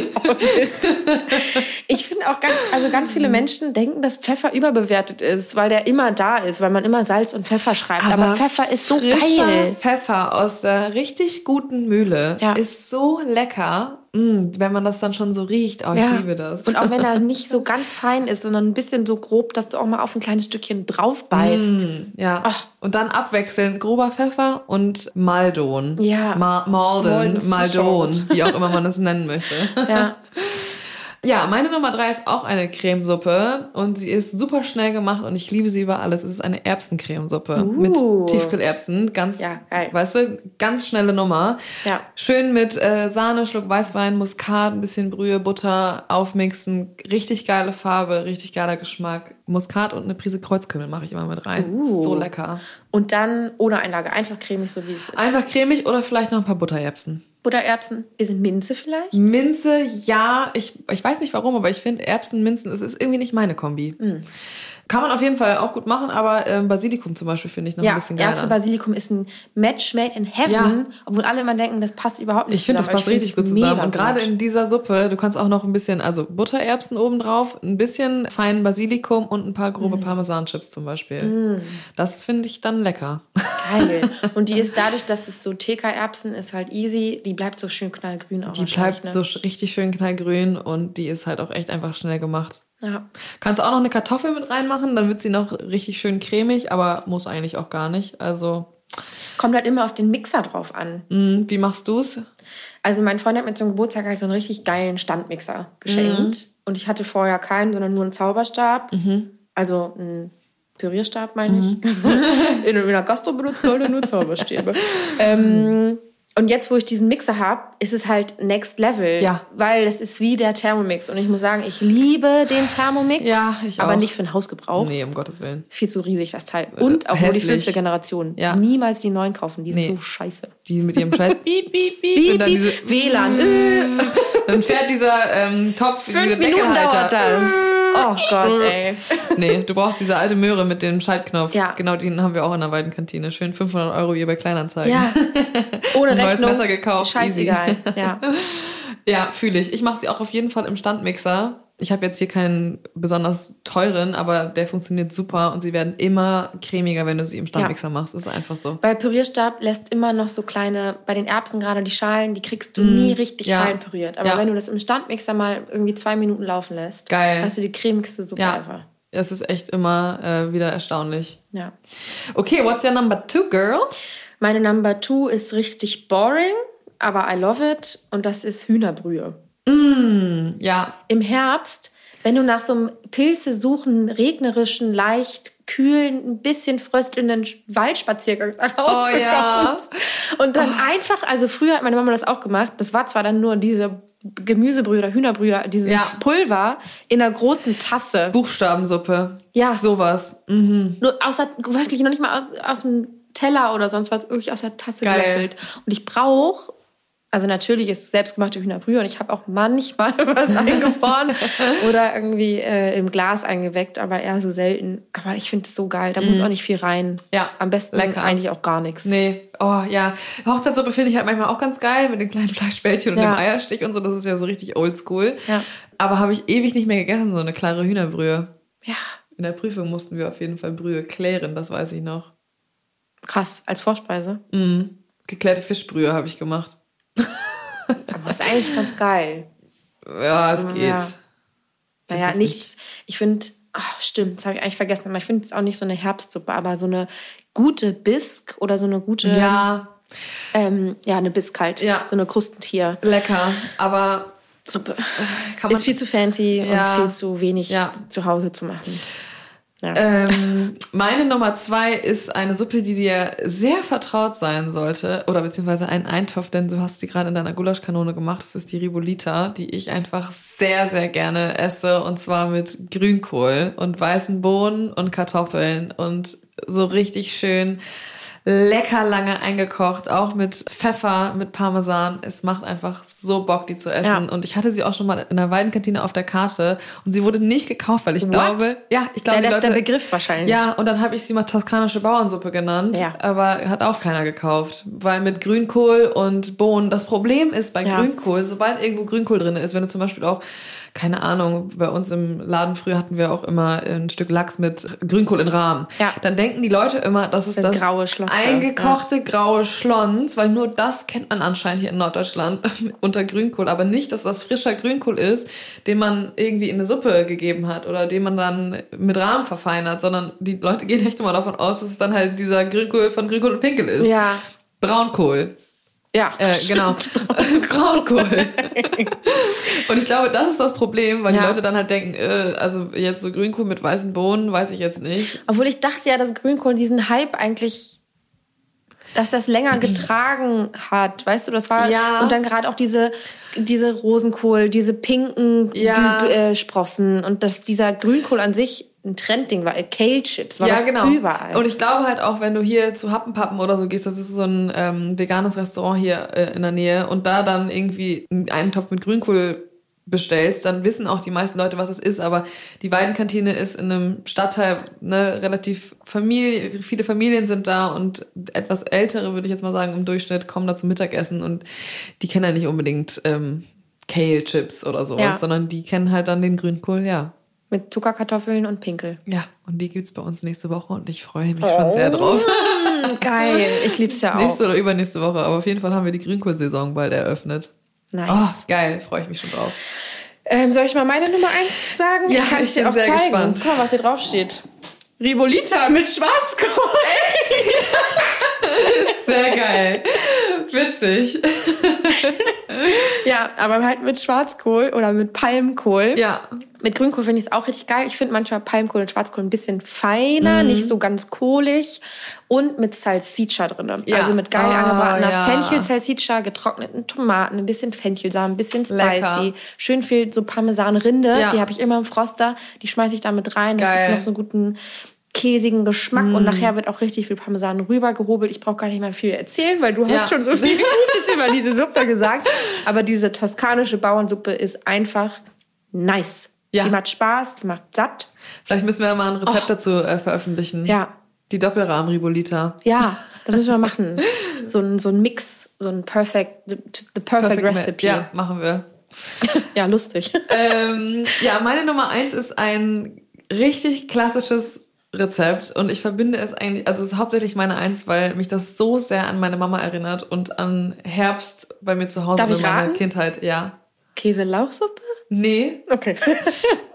Speaker 3: Ich finde auch ganz, also ganz viele Menschen denken, dass Pfeffer überbewertet ist, weil der immer da ist, weil man immer Salz und Pfeffer schreibt. Aber, Pfeffer ist so geil.
Speaker 1: Pfeffer aus der richtig guten Mühle
Speaker 3: Ja.
Speaker 1: ist so lecker. Mm, wenn man das dann schon so riecht. Oh, ich liebe das.
Speaker 3: Und auch wenn er nicht so ganz fein ist, sondern ein bisschen so grob, dass du auch mal auf ein kleines Stückchen drauf beißt.
Speaker 1: Mm, ja.
Speaker 3: Ach.
Speaker 1: Und dann abwechseln grober Pfeffer und Maldon.
Speaker 3: Ja.
Speaker 1: Ma Malden, Maldon, wie auch immer man es nennen möchte.
Speaker 3: Ja.
Speaker 1: Ja, meine Nummer drei ist auch eine Cremesuppe und sie ist super schnell gemacht und ich liebe sie über alles. Es ist eine Erbsencremesuppe
Speaker 3: Uh.
Speaker 1: mit Tiefkühlerbsen. Ganz,
Speaker 3: Ja, geil.
Speaker 1: weißt du, ganz schnelle Nummer.
Speaker 3: Ja.
Speaker 1: Schön mit äh, Sahne, Schluck Weißwein, Muskat, ein bisschen Brühe, Butter aufmixen. Richtig geile Farbe, richtig geiler Geschmack. Muskat und eine Prise Kreuzkümmel mache ich immer mit rein.
Speaker 3: Uh.
Speaker 1: So lecker.
Speaker 3: Und dann ohne Einlage, einfach cremig, so wie es ist.
Speaker 1: Einfach cremig oder vielleicht noch ein paar Buttererbsen.
Speaker 3: Buttererbsen, bisschen Minze vielleicht?
Speaker 1: Minze, ja. Ich, ich weiß nicht warum, aber ich finde Erbsen, Minzen, es ist irgendwie nicht meine Kombi.
Speaker 3: Mm.
Speaker 1: Kann man auf jeden Fall auch gut machen, aber ähm, Basilikum zum Beispiel finde ich noch ein
Speaker 3: Ja,
Speaker 1: bisschen geiler.
Speaker 3: Erbse Basilikum ist ein Match made in heaven,
Speaker 1: Ja.
Speaker 3: obwohl alle immer denken, das passt überhaupt nicht
Speaker 1: ich finde, das passt richtig gut zusammen. Und gerade in dieser Suppe, du kannst auch noch ein bisschen, also Buttererbsen oben drauf, ein bisschen feinen Basilikum und ein paar
Speaker 3: Mm.
Speaker 1: grobe Parmesanchips zum Beispiel. Das finde ich dann lecker.
Speaker 3: Geil. Und die ist dadurch, dass es so TK-Erbsen ist, halt easy. Die bleibt so schön knallgrün auch
Speaker 1: Die bleibt
Speaker 3: ne?
Speaker 1: so richtig schön knallgrün und die ist halt auch echt einfach schnell gemacht.
Speaker 3: Ja.
Speaker 1: Kannst auch noch eine Kartoffel mit reinmachen, dann wird sie noch richtig schön cremig, aber muss eigentlich auch gar nicht. Also,
Speaker 3: Kommt halt immer auf den Mixer drauf an.
Speaker 1: mh, wie machst du's?
Speaker 3: Also mein Freund hat mir zum Geburtstag halt so einen richtig geilen Standmixer geschenkt. Und ich hatte vorher keinen, sondern nur einen Zauberstab. Also einen Pürierstab, meine ich. In einer Gastro benutzt Leute nur Zauberstäbe. ähm, und jetzt, wo ich diesen Mixer habe, ist es halt next level.
Speaker 1: Ja.
Speaker 3: Weil es ist wie der Thermomix. Und ich muss sagen, ich liebe den Thermomix.
Speaker 1: Ja, ich
Speaker 3: Aber
Speaker 1: auch.
Speaker 3: nicht für den Hausgebrauch.
Speaker 1: Nee, um Gottes Willen.
Speaker 3: Viel zu riesig, das Teil. Und auch nur die
Speaker 1: hässlich.
Speaker 3: fünfte Generation.
Speaker 1: Ja.
Speaker 3: Niemals die neuen kaufen. Die sind
Speaker 1: Nee.
Speaker 3: so scheiße.
Speaker 1: Die mit ihrem Scheiß und dann,
Speaker 3: piep,
Speaker 1: diese,
Speaker 3: WLAN.
Speaker 1: dann fährt dieser ähm, Topf,
Speaker 3: Fünf
Speaker 1: diese
Speaker 3: Minuten dauert das. Oh Gott, ey.
Speaker 1: Nee, du brauchst diese alte Möhre mit dem Schaltknopf.
Speaker 3: Ja.
Speaker 1: Genau, den haben wir auch in der Weidenkantine. Schön 500 Euro wie bei Kleinanzeigen.
Speaker 3: Ja. Ohne
Speaker 1: Ein neues
Speaker 3: Rechnung.
Speaker 1: Messer gekauft,
Speaker 3: Scheißegal. Ja.
Speaker 1: Ja, fühle ich. Ich mache sie auch auf jeden Fall im Standmixer. Ich habe jetzt hier keinen besonders teuren, aber der funktioniert super und sie werden immer cremiger, wenn du sie im Standmixer machst. Das ist einfach so.
Speaker 3: Weil Pürierstab lässt immer noch so kleine, bei den Erbsen gerade die Schalen, die kriegst du nie richtig
Speaker 1: Mm, ja.
Speaker 3: fein püriert. Aber
Speaker 1: Ja.
Speaker 3: wenn du das im Standmixer mal irgendwie zwei Minuten laufen lässt,
Speaker 1: Geil.
Speaker 3: hast du die cremigste Suppe
Speaker 1: Ja,
Speaker 3: einfach.
Speaker 1: es ist echt immer äh, wieder erstaunlich.
Speaker 3: Ja.
Speaker 1: Okay, what's your number two, girl?
Speaker 3: Meine Number Two ist richtig boring, aber I love it. Und das ist Hühnerbrühe.
Speaker 1: Mm, ja,
Speaker 3: Im Herbst, wenn du nach so einem Pilze suchen, regnerischen, leicht kühlen, ein bisschen fröstelnden Waldspaziergang nach Hause
Speaker 1: Oh ja.
Speaker 3: kommst. Und dann einfach, also früher hat meine Mama das auch gemacht, das war zwar dann nur diese Gemüsebrühe oder Hühnerbrühe, dieses
Speaker 1: Ja.
Speaker 3: Pulver in einer großen Tasse.
Speaker 1: Buchstabensuppe.
Speaker 3: Ja.
Speaker 1: Sowas. Mhm.
Speaker 3: Nur außer, wirklich noch nicht mal aus, aus dem Teller oder sonst was, wirklich aus der Tasse
Speaker 1: Geil.
Speaker 3: gelöffelt. Und ich brauche, also natürlich ist selbstgemachte Hühnerbrühe und ich habe auch manchmal was eingefroren oder irgendwie äh, im Glas eingeweckt, aber eher so selten. Aber ich finde es so geil, da muss auch nicht viel rein.
Speaker 1: Mhm. Ja,
Speaker 3: Am besten
Speaker 1: lecker.
Speaker 3: eigentlich auch gar nichts.
Speaker 1: Nee, oh ja. Hochzeitssuppe finde ich halt manchmal auch ganz geil mit den kleinen Fleischbällchen und
Speaker 3: Ja.
Speaker 1: dem Eierstich und so. Das ist ja so richtig oldschool.
Speaker 3: Ja.
Speaker 1: Aber habe ich ewig nicht mehr gegessen, so eine klare Hühnerbrühe.
Speaker 3: Ja,
Speaker 1: In der Prüfung mussten wir auf jeden Fall Brühe klären, das weiß ich noch.
Speaker 3: krass, als Vorspeise.
Speaker 1: Mhm. Geklärte Fischbrühe habe ich gemacht.
Speaker 3: Aber ist eigentlich ganz geil.
Speaker 1: Ja, es
Speaker 3: Ja.
Speaker 1: geht.
Speaker 3: Naja, nichts. Ich finde, ach, stimmt, das habe ich eigentlich vergessen. Aber ich finde es auch nicht so eine Herbstsuppe, aber so eine gute Bisk oder so eine gute,
Speaker 1: Ja,
Speaker 3: ähm, ja, eine Bisk halt.
Speaker 1: Ja.
Speaker 3: So eine Krustentiersuppe.
Speaker 1: lecker. Aber man.
Speaker 3: Ist viel zu fancy
Speaker 1: Ja.
Speaker 3: und viel zu wenig
Speaker 1: Ja.
Speaker 3: zu Hause zu machen. Ja.
Speaker 1: Ähm, meine Nummer zwei ist eine Suppe, die dir sehr vertraut sein sollte. Oder beziehungsweise ein Eintopf, denn du hast sie gerade in deiner Gulaschkanone gemacht. Das ist die Ribolita, die ich einfach sehr, sehr gerne esse. Und zwar mit Grünkohl und weißen Bohnen und Kartoffeln und so richtig schön lecker lange eingekocht, auch mit Pfeffer, mit Parmesan. Es macht einfach so Bock, die zu essen.
Speaker 3: Ja.
Speaker 1: Und ich hatte sie auch schon mal in der Weidenkantine auf der Karte und sie wurde nicht gekauft, weil ich
Speaker 3: What?
Speaker 1: glaube, ja, ich glaube,
Speaker 3: ja, das ist
Speaker 1: Leute,
Speaker 3: der Begriff wahrscheinlich.
Speaker 1: ja, und dann habe ich sie mal toskanische Bauernsuppe genannt,
Speaker 3: Ja.
Speaker 1: aber hat auch keiner gekauft, weil mit Grünkohl und Bohnen, das Problem ist bei
Speaker 3: Ja.
Speaker 1: Grünkohl, sobald irgendwo Grünkohl drin ist, wenn du zum Beispiel auch, keine Ahnung, bei uns im Laden früher hatten wir auch immer ein Stück Lachs mit Grünkohl in Rahmen,
Speaker 3: Ja.
Speaker 1: dann denken die Leute immer, das ist
Speaker 3: Das graue Schlotze,
Speaker 1: eingekochte graue Schlons, weil nur das kennt man anscheinend hier in Norddeutschland unter Grünkohl, aber nicht, dass das frischer Grünkohl ist, den man irgendwie in eine Suppe gegeben hat oder den man dann mit Rahmen verfeinert, sondern die Leute gehen echt immer davon aus, dass es dann halt dieser Grünkohl von Grünkohl und Pinkel ist.
Speaker 3: Ja.
Speaker 1: Braunkohl.
Speaker 3: Ja,
Speaker 1: Äh, genau. Braunkohl. und ich glaube, das ist das Problem, weil
Speaker 3: Ja.
Speaker 1: die Leute dann halt denken, äh, also jetzt so Grünkohl mit weißen Bohnen, weiß ich jetzt nicht.
Speaker 3: Obwohl ich dachte ja, dass Grünkohl diesen Hype eigentlich, dass das länger getragen hat. Weißt du, das war.
Speaker 1: Ja.
Speaker 3: Und dann gerade auch diese, diese Rosenkohl, diese pinken
Speaker 1: Ja.
Speaker 3: Äh, Sprossen und dass dieser Grünkohl an sich ein Trendding war. Äh, Kale Chips war
Speaker 1: ja, genau.
Speaker 3: überall.
Speaker 1: Und ich glaube halt auch, wenn du hier zu Happenpappen oder so gehst, das ist so ein ähm, veganes Restaurant hier äh, in der Nähe und da dann irgendwie einen Topf mit Grünkohl bestellst, dann wissen auch die meisten Leute, was es ist. Aber die Weidenkantine ist in einem Stadtteil ne, relativ Familie, viele Familien sind da und etwas ältere, würde ich jetzt mal sagen, im Durchschnitt kommen da zum Mittagessen und die kennen ja nicht unbedingt ähm, Kale-Chips oder sowas,
Speaker 3: Ja.
Speaker 1: sondern die kennen halt dann den Grünkohl, ja.
Speaker 3: Mit Zuckerkartoffeln und Pinkel.
Speaker 1: Ja, und die gibt's bei uns nächste Woche und ich freue mich schon sehr drauf.
Speaker 3: Mm, geil. Ich lieb's ja auch.
Speaker 1: Nächste oder übernächste Woche, aber auf jeden Fall haben wir die Grünkohlsaison bald eröffnet.
Speaker 3: Nice.
Speaker 1: Oh, geil, freue ich mich schon drauf.
Speaker 3: Ähm, soll ich mal meine Nummer eins sagen?
Speaker 1: Ja,
Speaker 3: ich kann
Speaker 1: ich
Speaker 3: es dir
Speaker 1: bin
Speaker 3: auch
Speaker 1: sehr
Speaker 3: zeigen.
Speaker 1: gespannt.
Speaker 3: Guck mal, was hier drauf steht. Ribolita mit Schwarzkohl.
Speaker 1: Sehr geil. Witzig.
Speaker 3: Ja, aber halt mit Schwarzkohl oder mit Palmkohl.
Speaker 1: Ja,
Speaker 3: Mit Grünkohl finde ich es auch richtig geil. Ich finde manchmal Palmkohl und Schwarzkohl ein bisschen feiner, nicht so ganz kohlig. Und mit Salsiccia drin.
Speaker 1: Ja.
Speaker 3: Also mit geil
Speaker 1: Ah,
Speaker 3: angebratener
Speaker 1: ja.
Speaker 3: Fenchel-Salsiccia, getrockneten Tomaten, ein bisschen Fenchelsamen, ein bisschen spicy.
Speaker 1: Lecker.
Speaker 3: Schön viel so Parmesan-Rinde.
Speaker 1: Ja.
Speaker 3: Die habe ich immer im Froster. Die schmeiße ich da mit rein. Das
Speaker 1: Geil.
Speaker 3: gibt noch so einen guten käsigen Geschmack
Speaker 1: Mm.
Speaker 3: und nachher wird auch richtig viel Parmesan rübergehobelt. Ich brauche gar nicht mehr viel erzählen, weil du
Speaker 1: Ja.
Speaker 3: hast schon so viel Gutes über diese Suppe gesagt. Aber diese toskanische Bauernsuppe ist einfach nice.
Speaker 1: Ja.
Speaker 3: Die macht Spaß, die macht satt.
Speaker 1: vielleicht müssen wir mal ein Rezept dazu äh, veröffentlichen.
Speaker 3: Ja,
Speaker 1: Die Doppelrahmen-Ribolita.
Speaker 3: ja, das müssen wir machen. So ein, so ein Mix, so ein perfect, the, the perfect, recipe.
Speaker 1: Ja, machen wir.
Speaker 3: ja lustig.
Speaker 1: ähm, ja, meine Nummer eins ist ein richtig klassisches Rezept und ich verbinde es eigentlich, also es ist hauptsächlich meine Eins, weil mich das so sehr an meine Mama erinnert und an Herbst bei mir zu Hause
Speaker 3: Darf
Speaker 1: in meiner
Speaker 3: raten?
Speaker 1: Kindheit. Ja.
Speaker 3: Käse-Lauchsuppe?
Speaker 1: Nee.
Speaker 3: Okay.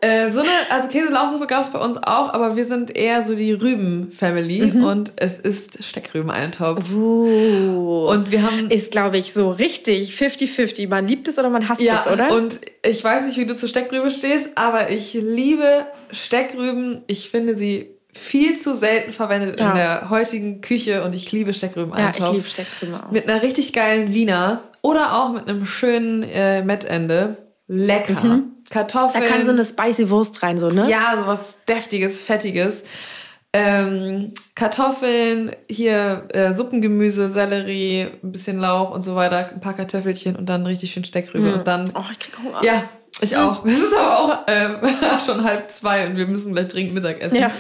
Speaker 1: Äh, so eine, also Käselauchsuppe gab es bei uns auch, aber wir sind eher so die Rüben-Family und es ist Steckrübeneintopf.
Speaker 3: Uh.
Speaker 1: Und wir haben
Speaker 3: ist, glaube ich, so richtig 50-50. Man liebt es oder man hasst
Speaker 1: Ja,
Speaker 3: es, oder?
Speaker 1: und ich weiß nicht, wie du zu Steckrübe stehst, aber ich liebe Steckrüben. Ich finde sie viel zu selten verwendet
Speaker 3: Ja.
Speaker 1: in der heutigen Küche und ich liebe Steckrüben
Speaker 3: ja, ich liebe Steckrüben auch.
Speaker 1: Mit einer richtig geilen Wiener oder auch mit einem schönen äh, Mettende. Lecker.
Speaker 3: Da
Speaker 1: Kartoffeln.
Speaker 3: kann so eine spicy Wurst rein, so, ne?
Speaker 1: Ja, sowas deftiges, fettiges. Ähm, Kartoffeln, hier äh, Suppengemüse, Sellerie, ein bisschen Lauch und so weiter, ein paar Kartoffelchen und dann richtig schön Steckrübe und dann
Speaker 3: Oh, ich krieg Hunger.
Speaker 1: ja, ich auch. Es ist aber auch ähm, schon halb zwei und wir müssen gleich dringend Mittag essen.
Speaker 3: Ja.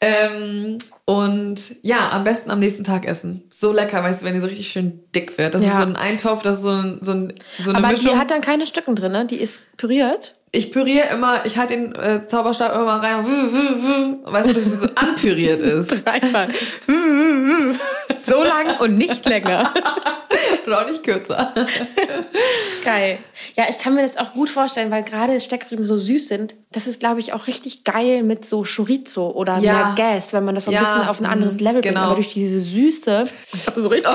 Speaker 1: Ähm, und ja, am besten am nächsten Tag essen. So lecker, weißt du, wenn die so richtig schön dick wird. Das
Speaker 3: Ja.
Speaker 1: ist so ein Eintopf, das ist so, ein, so, ein, so eine
Speaker 3: Aber
Speaker 1: Mischung.
Speaker 3: die hat dann keine Stücken drin, ne? Die ist püriert.
Speaker 1: Ich püriere immer, ich halte den äh, Zauberstab immer mal rein, weißt du, dass es so anpüriert ist.
Speaker 3: Dreimal. so lang und nicht länger.
Speaker 1: Oder auch nicht kürzer.
Speaker 3: Geil. Ja, ich kann mir das auch gut vorstellen, weil gerade Steckrüben so süß sind. Das ist, glaube ich, auch richtig geil mit so Chorizo oder
Speaker 1: Ja.
Speaker 3: Merguez, wenn man das so ein
Speaker 1: Ja,
Speaker 3: bisschen auf ein anderes Level bringt.
Speaker 1: genau.
Speaker 3: Aber durch diese Süße, ich habe so richtig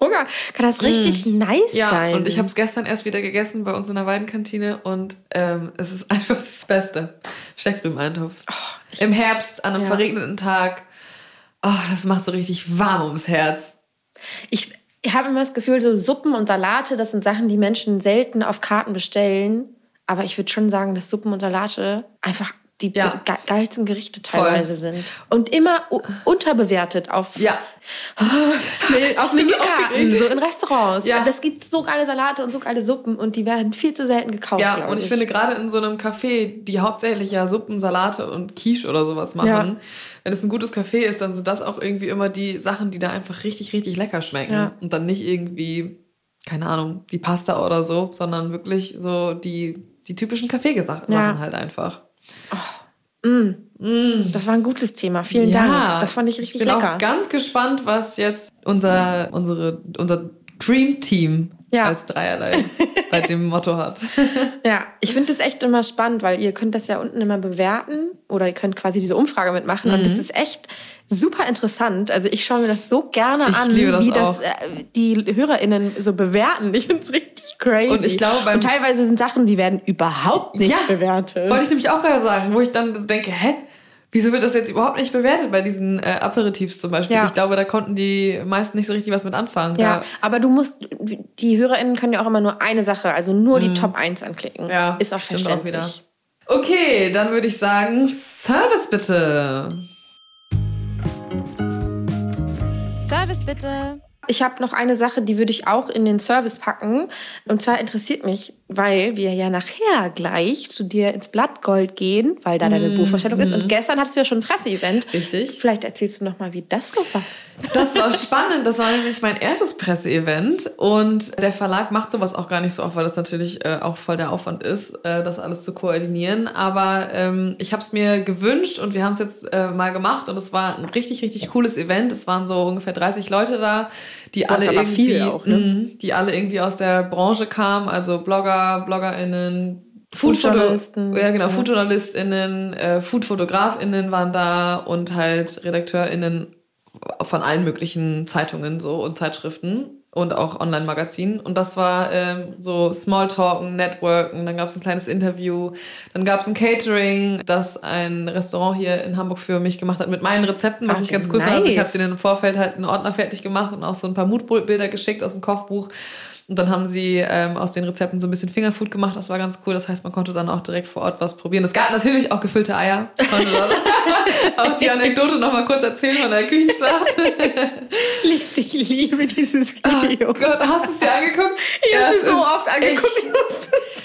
Speaker 3: Hunger, kann das richtig nice
Speaker 1: Oh. Ja,
Speaker 3: sein.
Speaker 1: und ich habe es gestern erst wieder gegessen bei uns in der Weidenkantine und ähm, es ist einfach das Beste. Steckrübeneintopf.
Speaker 3: ich
Speaker 1: Im Herbst, an einem
Speaker 3: ja.
Speaker 1: verregneten Tag. Oh, das macht so richtig warm ums Herz.
Speaker 3: Ich, ich habe immer das Gefühl, so Suppen und Salate, das sind Sachen, die Menschen selten auf Karten bestellen. Aber ich würde schon sagen, dass Suppen und Salate einfach die
Speaker 1: Ja.
Speaker 3: ge geilsten Gerichte teilweise sind. Und immer unterbewertet auf,
Speaker 1: Ja.
Speaker 3: auf
Speaker 1: bin so
Speaker 3: Menükarten, so in Restaurants.
Speaker 1: Ja.
Speaker 3: Es gibt so geile Salate und so geile Suppen und die werden viel zu selten gekauft,
Speaker 1: Ja, und ich, finde gerade in so einem Café, die hauptsächlich ja Suppen, Salate und Quiche oder sowas machen,
Speaker 3: Ja.
Speaker 1: wenn es ein gutes Café ist, dann sind das auch irgendwie immer die Sachen, die da einfach richtig, richtig lecker schmecken.
Speaker 3: Ja.
Speaker 1: Und dann nicht irgendwie, keine Ahnung, die Pasta oder so, sondern wirklich so die, die typischen Kaffeesachen
Speaker 3: Ja.
Speaker 1: halt einfach.
Speaker 3: Das war ein gutes Thema. Vielen
Speaker 1: Ja,
Speaker 3: Dank. Das fand ich richtig
Speaker 1: bin
Speaker 3: lecker.
Speaker 1: auch ganz gespannt, was jetzt unser, unsere, unser Dream Team
Speaker 3: Ja.
Speaker 1: als dreierlei bei dem Motto hat.
Speaker 3: Ja, ich finde das echt immer spannend, weil ihr könnt das ja unten immer bewerten oder ihr könnt quasi diese Umfrage mitmachen und
Speaker 1: Mhm.
Speaker 3: das ist echt super interessant. Also ich schaue mir das so gerne
Speaker 1: Ich
Speaker 3: an,
Speaker 1: das
Speaker 3: wie
Speaker 1: auch.
Speaker 3: das äh, die HörerInnen so bewerten. Ich finde es richtig crazy.
Speaker 1: Und ich glaube,
Speaker 3: und teilweise sind Sachen, die werden überhaupt nicht
Speaker 1: Ja,
Speaker 3: bewertet.
Speaker 1: Wollte ich nämlich auch gerade sagen, wo ich dann denke, hä? Wieso wird das jetzt überhaupt nicht bewertet bei diesen äh, Aperitifs zum Beispiel?
Speaker 3: Ja.
Speaker 1: Ich glaube, da konnten die meisten nicht so richtig was mit anfangen.
Speaker 3: Ja,
Speaker 1: Da,
Speaker 3: aber du musst, die HörerInnen können ja auch immer nur eine Sache, also nur die Top 1 anklicken.
Speaker 1: Mhm. ja
Speaker 3: ist auch verständlich.
Speaker 1: Okay, dann würde ich sagen, Service bitte.
Speaker 2: Service bitte.
Speaker 3: Ich habe noch eine Sache, die würde ich auch in den Service packen. Und zwar interessiert mich, weil wir ja nachher gleich zu dir ins Blattgold gehen, weil da deine Buchvorstellung ist. Und gestern hattest du ja schon ein Presseevent.
Speaker 1: Mhm. Richtig.
Speaker 3: Vielleicht erzählst du noch mal, wie das so war.
Speaker 1: Das war spannend. Das war nämlich mein erstes Presseevent. Und der Verlag macht sowas auch gar nicht so oft, weil das natürlich äh, auch voll der Aufwand ist, äh, das alles zu koordinieren. Aber ähm, ich habe es mir gewünscht und wir haben es jetzt äh, mal gemacht. Und es war ein richtig, richtig cooles Event. Es waren so ungefähr 30 Leute da, die
Speaker 3: Das
Speaker 1: alle irgendwie,
Speaker 3: auch, ne?
Speaker 1: Mhm, die alle irgendwie aus der Branche kamen, also Blogger, BloggerInnen,
Speaker 3: Foodjournalisten.
Speaker 1: Ja, genau,
Speaker 3: Ja.
Speaker 1: FoodjournalistInnen, äh, FoodfotografInnen waren da und halt RedakteurInnen von allen möglichen Zeitungen so und Zeitschriften und auch Online-Magazinen. Und das war ähm, so Smalltalken, Networken, dann gab es ein kleines Interview, dann gab es ein Catering, das ein Restaurant hier in Hamburg für mich gemacht hat mit meinen Rezepten, was
Speaker 3: Ach,
Speaker 1: ich ganz cool fand. Also ich
Speaker 3: nice.
Speaker 1: habe denen im Vorfeld halt einen Ordner fertig gemacht und auch so ein paar Moodbilder geschickt aus dem Kochbuch. Und dann haben sie ähm, aus den Rezepten so ein bisschen Fingerfood gemacht. Das war ganz cool. Das heißt, man konnte dann auch direkt vor Ort was probieren. Es gab natürlich auch gefüllte Eier. Konnte dann auch die Anekdote noch mal kurz erzählen von der Küchenschlacht.
Speaker 3: Ich liebe dieses
Speaker 1: Oh
Speaker 3: Video.
Speaker 1: Gott, hast du es dir angeguckt?
Speaker 3: ich
Speaker 1: Ja,
Speaker 3: habe
Speaker 1: es
Speaker 3: so oft angeguckt.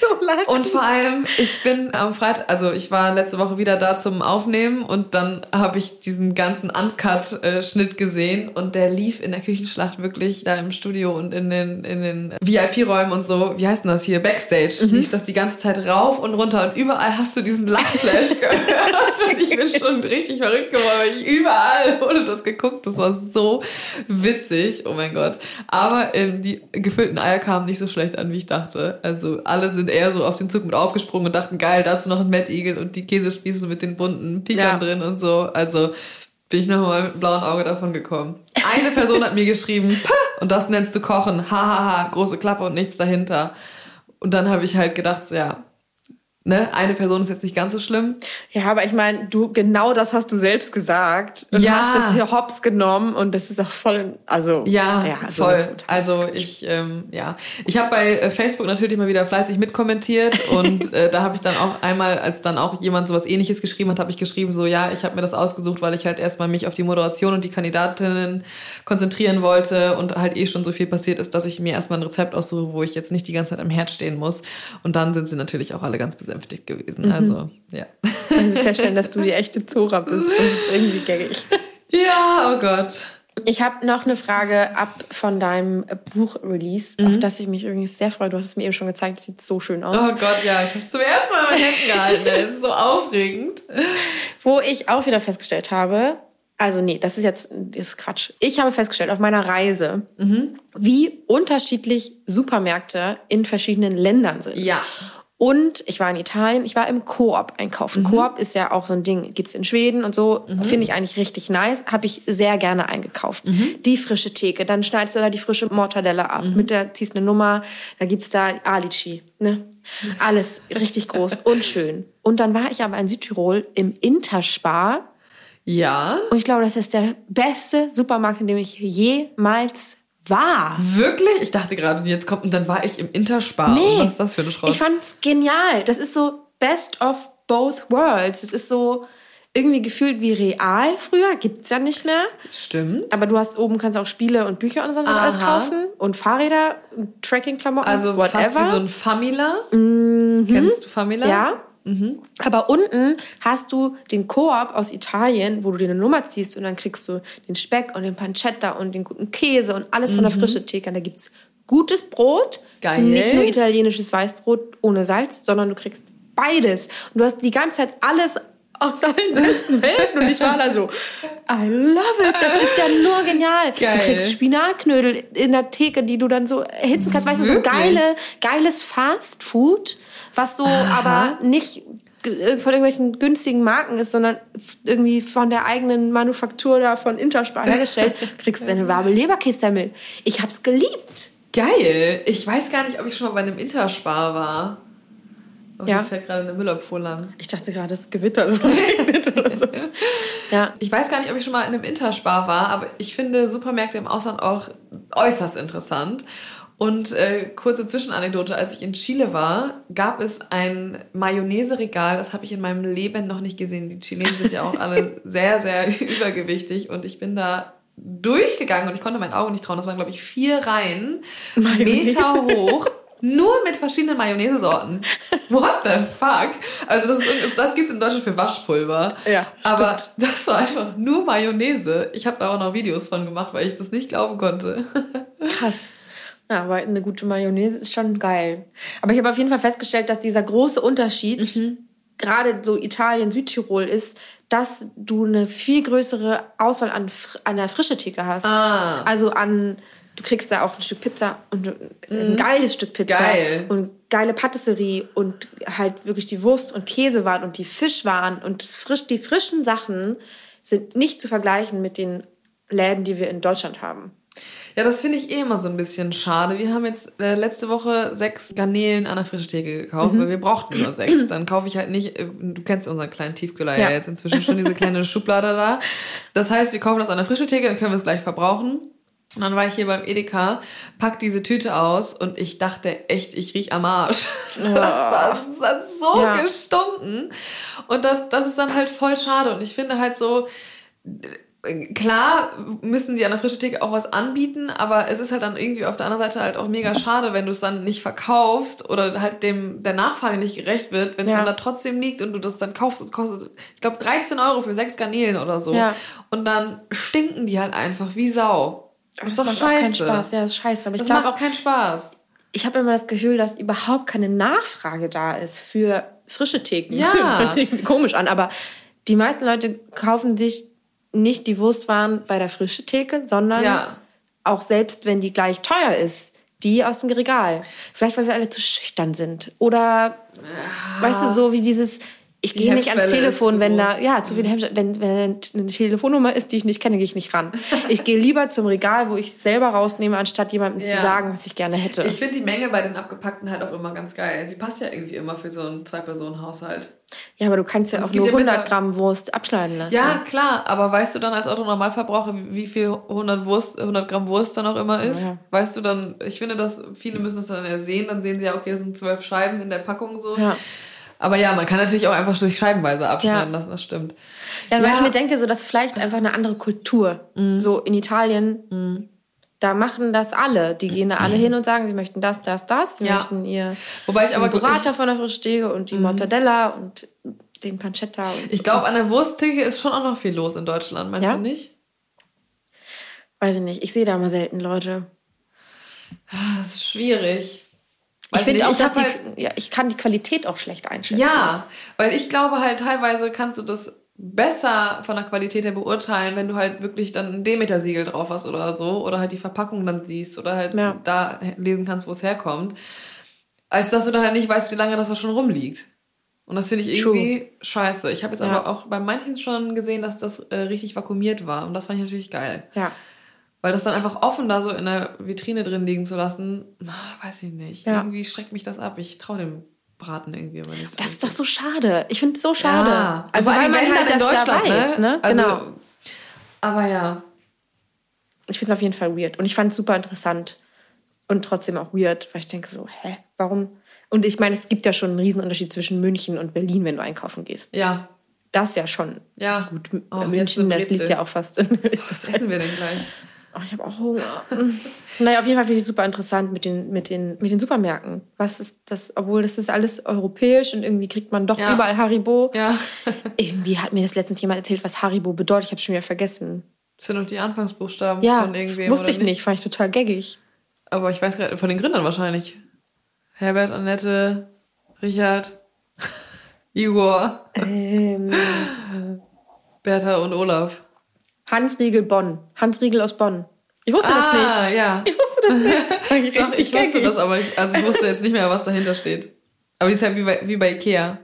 Speaker 3: so lachen.
Speaker 1: Und vor allem, ich bin am Freitag, also ich war letzte Woche wieder da zum Aufnehmen und dann habe ich diesen ganzen Uncut-Schnitt gesehen und der lief in der Küchenschlacht wirklich da im Studio und in den, in den VIP-Räumen und so, wie heißt denn das hier, Backstage, lief das die ganze Zeit rauf und runter und überall hast du diesen Lachflash gehört und ich bin schon richtig verrückt geworden, weil ich überall wurde das geguckt, das war so witzig, oh mein Gott. Aber ähm, die gefüllten Eier kamen nicht so schlecht an, wie ich dachte. Also alle sind eher so auf den Zug mit aufgesprungen und dachten, geil, dazu noch ein Mad Eagle und die Käsespieße mit den bunten Pikern
Speaker 3: Ja.
Speaker 1: drin und so. Also bin ich nochmal mit einem blauen Auge davon gekommen. Eine Person hat mir geschrieben, "Pah, und das nennst du Kochen, hahaha, große Klappe und nichts dahinter. Und dann habe ich halt gedacht, so, ja, ne, eine Person ist jetzt nicht ganz so schlimm.
Speaker 3: Ja, aber ich meine, du genau das hast du selbst gesagt. Und
Speaker 1: Ja.
Speaker 3: hast das hier hops genommen und das ist auch voll, also
Speaker 1: Ja,
Speaker 3: so
Speaker 1: voll.
Speaker 3: gut.
Speaker 1: Also ich, ähm, ja, ich habe bei äh, Facebook natürlich mal wieder fleißig mitkommentiert und äh, da habe ich dann auch einmal, als dann auch jemand sowas Ähnliches geschrieben hat, habe ich geschrieben so, ja, ich habe mir das ausgesucht, weil ich halt erstmal mich auf die Moderation und die Kandidatinnen konzentrieren wollte und halt eh schon so viel passiert ist, dass ich mir erstmal ein Rezept aussuche, wo ich jetzt nicht die ganze Zeit am Herd stehen muss. Und dann sind sie natürlich auch alle ganz besänftigt gewesen. Also ja.
Speaker 3: Also feststellen, dass du die echte Zora bist. Das ist irgendwie gaggig.
Speaker 1: ja, oh Gott.
Speaker 3: Ich habe noch eine Frage ab von deinem Buch-Release,
Speaker 1: Mhm.
Speaker 3: auf das ich mich übrigens sehr freue. Du hast es mir eben schon gezeigt, das sieht so schön aus.
Speaker 1: Oh Gott, ja, ich habe es zum ersten Mal in meinen Händen gehalten. Es ist so aufregend.
Speaker 3: Wo ich auch wieder festgestellt habe, also nee, das ist jetzt das ist Quatsch. Ich habe festgestellt auf meiner Reise,
Speaker 1: Mhm.
Speaker 3: wie unterschiedlich Supermärkte in verschiedenen Ländern sind.
Speaker 1: Ja.
Speaker 3: Und ich war in Italien, ich war im Coop einkaufen.
Speaker 1: Mhm.
Speaker 3: Coop ist ja auch so ein Ding, gibt's in Schweden und so. Finde ich eigentlich richtig nice. Habe ich sehr gerne eingekauft.
Speaker 1: Mhm.
Speaker 3: Die frische Theke, dann schneidest du da die frische Mortadella ab.
Speaker 1: Mhm.
Speaker 3: Mit der ziehst eine Nummer, da gibt's da Alici. Ne? Alles richtig groß und schön. Und dann war ich aber in Südtirol im Interspar.
Speaker 1: Ja.
Speaker 3: Und ich glaube, das ist der beste Supermarkt, in dem ich jemals war.
Speaker 1: Wirklich? Ich dachte gerade, jetzt kommt und dann war ich im Interspar.
Speaker 3: Nee.
Speaker 1: Was ist das für eine Schrott?
Speaker 3: Ich fand's genial. Das ist so best of both worlds. Es ist so irgendwie gefühlt wie real früher. Gibt's ja nicht mehr.
Speaker 1: Stimmt.
Speaker 3: Aber du hast oben kannst auch Spiele und Bücher und so
Speaker 1: Aha.
Speaker 3: alles kaufen. Und Fahrräder, Tracking-Klamotten,
Speaker 1: Also
Speaker 3: whatever. Mhm.
Speaker 1: fast wie so ein Famila. Kennst du Famila?
Speaker 3: ja. Aber unten hast du den Koop aus Italien, wo du dir eine Nummer ziehst und dann kriegst du den Speck und den Pancetta und den guten Käse und alles von der frischen Theke. Und da gibt's gutes Brot.
Speaker 1: Geil.
Speaker 3: Nicht nur italienisches Weißbrot ohne Salz, sondern du kriegst beides. Und du hast die ganze Zeit alles aus allen besten Welten. Und ich war da so, I love it. Das ist ja nur genial.
Speaker 1: Geil.
Speaker 3: Du kriegst Spinatknödel in der Theke, die du dann so erhitzen kannst. Weißt du, so geile, geiles Fast Food, was so aber nicht g- von irgendwelchen günstigen Marken ist, sondern irgendwie von der eigenen Manufaktur da von Interspar hergestellt. Du kriegst eine warme Leberkässemmel. Ich hab's geliebt.
Speaker 1: Geil. Ich weiß gar nicht, ob ich schon mal bei einem Interspar war. Oh,
Speaker 3: Ja.
Speaker 1: Mir fällt gerade eine Müllabfuhr lang.
Speaker 3: Ich dachte gerade, das Gewitter so regnet oder so. Ja.
Speaker 1: Ich weiß gar nicht, ob ich schon mal in einem Interspar war, aber ich finde Supermärkte im Ausland auch äußerst interessant. Und äh, kurze Zwischenanekdote, als ich in Chile war, gab es ein Mayonnaise-Regal, das habe ich in meinem Leben noch nicht gesehen. Die Chilenen sind ja auch alle sehr, sehr übergewichtig und ich bin da durchgegangen und ich konnte meinen Augen nicht trauen. Das waren, glaube ich, vier Reihen,
Speaker 3: Mayonnaise.
Speaker 1: Meter hoch. Nur mit verschiedenen Mayonnaise-Sorten. What the fuck? Also das, ist, das gibt's in Deutschland für Waschpulver.
Speaker 3: Ja,
Speaker 1: Aber
Speaker 3: stimmt.
Speaker 1: das war einfach nur Mayonnaise. Ich habe da auch noch Videos von gemacht, weil ich das nicht glauben konnte.
Speaker 3: Krass. Ja, aber eine gute Mayonnaise ist schon geil. Aber ich habe auf jeden Fall festgestellt, dass dieser große Unterschied,
Speaker 1: Mhm.
Speaker 3: gerade so Italien, Südtirol, ist, dass du eine viel größere Auswahl an, an der frische Theke hast.
Speaker 1: Ah.
Speaker 3: Also an, du kriegst da auch ein Stück Pizza und ein geiles Stück Pizza.
Speaker 1: Mhm. Geil.
Speaker 3: Und geile Patisserie und halt wirklich die Wurst- und Käsewaren und die Fischwaren und das frisch, die frischen Sachen sind nicht zu vergleichen mit den Läden, die wir in Deutschland haben.
Speaker 1: Ja, das finde ich eh immer so ein bisschen schade. Wir haben jetzt äh, letzte Woche sechs Garnelen an der Frischtheke gekauft, weil wir brauchten nur sechs. Dann kaufe ich halt nicht, äh, du kennst unseren kleinen Tiefkühler ja,
Speaker 3: Ja.
Speaker 1: jetzt inzwischen schon, diese kleine Schublade da. Das heißt, wir kaufen das an der Frischtheke, dann können wir es gleich verbrauchen. Und dann war ich hier beim Edeka, pack diese Tüte aus und ich dachte echt, ich riech am Arsch. Das, war, das hat so
Speaker 3: Ja.
Speaker 1: gestunken. Und das, das ist dann halt voll schade. Und ich finde halt so, klar müssen sie an der frischen Theke auch was anbieten, aber es ist halt dann irgendwie auf der anderen Seite halt auch mega schade, wenn du es dann nicht verkaufst oder halt dem der Nachfrage nicht gerecht wird, wenn es
Speaker 3: Ja.
Speaker 1: dann da trotzdem liegt und du das dann kaufst und kostet, ich glaube 13 Euro für sechs Garnelen oder so.
Speaker 3: Ja.
Speaker 1: Und dann stinken die halt einfach wie Sau. Das ist doch scheiße.
Speaker 3: Spaß. Ja, das ist scheiße. Aber ich
Speaker 1: Das
Speaker 3: glaube
Speaker 1: macht
Speaker 3: auch,
Speaker 1: keinen Spaß.
Speaker 3: ich habe immer das Gefühl, dass überhaupt keine Nachfrage da ist für frische Theken.
Speaker 1: Ja.
Speaker 3: Das hört komisch an, aber die meisten Leute kaufen sich nicht die Wurstwaren bei der frische Theke, sondern
Speaker 1: Ja.
Speaker 3: auch selbst wenn die gleich teuer ist, die aus dem Regal. Vielleicht weil wir alle zu schüchtern sind oder weißt du so wie dieses ich gehe nicht ans Telefon,
Speaker 1: zu
Speaker 3: wenn da ja zu viel Hemmschwelle, wenn wenn eine Telefonnummer ist, die ich nicht kenne, gehe ich nicht ran. Ich gehe lieber zum Regal, wo ich es selber rausnehme, anstatt jemandem zu
Speaker 1: Ja.
Speaker 3: sagen, was ich gerne hätte.
Speaker 1: Ich finde die Menge bei den abgepackten halt auch immer ganz geil. Sie passt ja irgendwie immer für so einen Zwei-Personen-Haushalt.
Speaker 3: Ja, aber du kannst ja
Speaker 1: Und es
Speaker 3: auch nur
Speaker 1: ja
Speaker 3: 100
Speaker 1: mittler-
Speaker 3: Gramm Wurst abschneiden lassen.
Speaker 1: Ja, klar, aber weißt du dann als Autonormalverbraucher, wie wie viel 100, Wurst, 100 Gramm Wurst dann auch immer ist?
Speaker 3: Ja.
Speaker 1: Weißt du dann, ich finde, dass viele müssen es dann ja sehen, dann sehen sie ja, okay, das sind zwölf Scheiben in der Packung so.
Speaker 3: Ja.
Speaker 1: Aber ja, man kann natürlich auch einfach sich scheibenweise abschneiden
Speaker 3: Ja.
Speaker 1: lassen, das stimmt.
Speaker 3: Ja, weil
Speaker 1: Ja.
Speaker 3: ich mir denke, so das ist vielleicht einfach eine andere Kultur. So in Italien, da machen das alle. Die gehen da alle hin und sagen, sie möchten das, das, das. Sie
Speaker 1: Ja.
Speaker 3: möchten ihr
Speaker 1: Wobei ich aber
Speaker 3: Burrata
Speaker 1: wirklich-
Speaker 3: von der Frischstege und die Mortadella und den Pancetta. Und
Speaker 1: Ich glaube, an der Wursttheke ist schon auch noch viel los in Deutschland, meinst
Speaker 3: Ja?
Speaker 1: du nicht?
Speaker 3: weiß ich nicht, ich sehe da mal selten Leute.
Speaker 1: Ah, Das ist schwierig.
Speaker 3: Ich finde auch, dass
Speaker 1: hab
Speaker 3: die,
Speaker 1: halt-
Speaker 3: ja, ich kann die Qualität auch schlecht einschätzen.
Speaker 1: Ja, weil ich glaube halt teilweise kannst du das besser von der Qualität her beurteilen, wenn du halt wirklich dann ein Demeter-Siegel drauf hast oder so oder halt die Verpackung dann siehst oder halt
Speaker 3: Ja.
Speaker 1: da lesen kannst, wo es herkommt, als dass du dann halt nicht weißt, wie lange das da schon rumliegt. Und das finde ich
Speaker 3: True.
Speaker 1: irgendwie scheiße. Ich habe jetzt
Speaker 3: Ja.
Speaker 1: aber auch bei manchen schon gesehen, dass das äh, richtig vakuumiert war und das fand ich natürlich geil.
Speaker 3: Ja.
Speaker 1: Weil das dann einfach offen da so in der Vitrine drin liegen zu lassen, na, weiß ich nicht.
Speaker 3: Ja.
Speaker 1: Irgendwie schreckt mich das ab. Ich traue dem Braten irgendwie immer nicht so.
Speaker 3: Das ist doch so schade. Ich finde es so schade.
Speaker 1: Ja.
Speaker 3: Also
Speaker 1: Vor
Speaker 3: weil man halt
Speaker 1: dann
Speaker 3: das
Speaker 1: in
Speaker 3: ja
Speaker 1: Deutschland,
Speaker 3: weiß. Ne?
Speaker 1: Also,
Speaker 3: genau.
Speaker 1: Aber ja.
Speaker 3: Ich finde es auf jeden Fall weird. Und ich fand es super interessant. Und trotzdem auch weird, weil ich denke so, hä, warum? Und ich meine, es gibt ja schon einen Riesenunterschied zwischen München und Berlin, wenn du einkaufen gehst.
Speaker 1: Ja.
Speaker 3: Das ja schon.
Speaker 1: Ja.
Speaker 3: Gut,
Speaker 1: Oh,
Speaker 3: München, das liegt ja auch fast in
Speaker 1: Was
Speaker 3: Österreich.
Speaker 1: essen wir denn gleich?
Speaker 3: Oh, ich habe auch Hunger. naja, auf jeden Fall finde ich es super interessant mit den, mit, den, mit den Supermärkten. Was ist das, obwohl das ist alles europäisch und irgendwie kriegt man doch
Speaker 1: Ja.
Speaker 3: überall Haribo.
Speaker 1: Ja.
Speaker 3: Irgendwie hat mir das letztens jemand erzählt, was Haribo bedeutet. Ich habe schon wieder vergessen.
Speaker 1: Das sind doch die Anfangsbuchstaben
Speaker 3: Ja,
Speaker 1: von irgendwem.
Speaker 3: wusste ich nicht. Fand ich total gaggig.
Speaker 1: Aber ich weiß gerade, von den Gründern wahrscheinlich. Herbert, Annette, Richard. Igor,
Speaker 3: Ähm,
Speaker 1: Bertha und Olaf.
Speaker 3: Hans Riegel Bonn. Hans Riegel aus Bonn. Ich wusste das nicht.
Speaker 1: Ah, ja.
Speaker 3: Ich wusste das nicht.
Speaker 1: Doch, ich wusste das, aber ich, also ich wusste jetzt nicht mehr, was dahinter steht. Aber es ist ja wie bei, wie bei Ikea.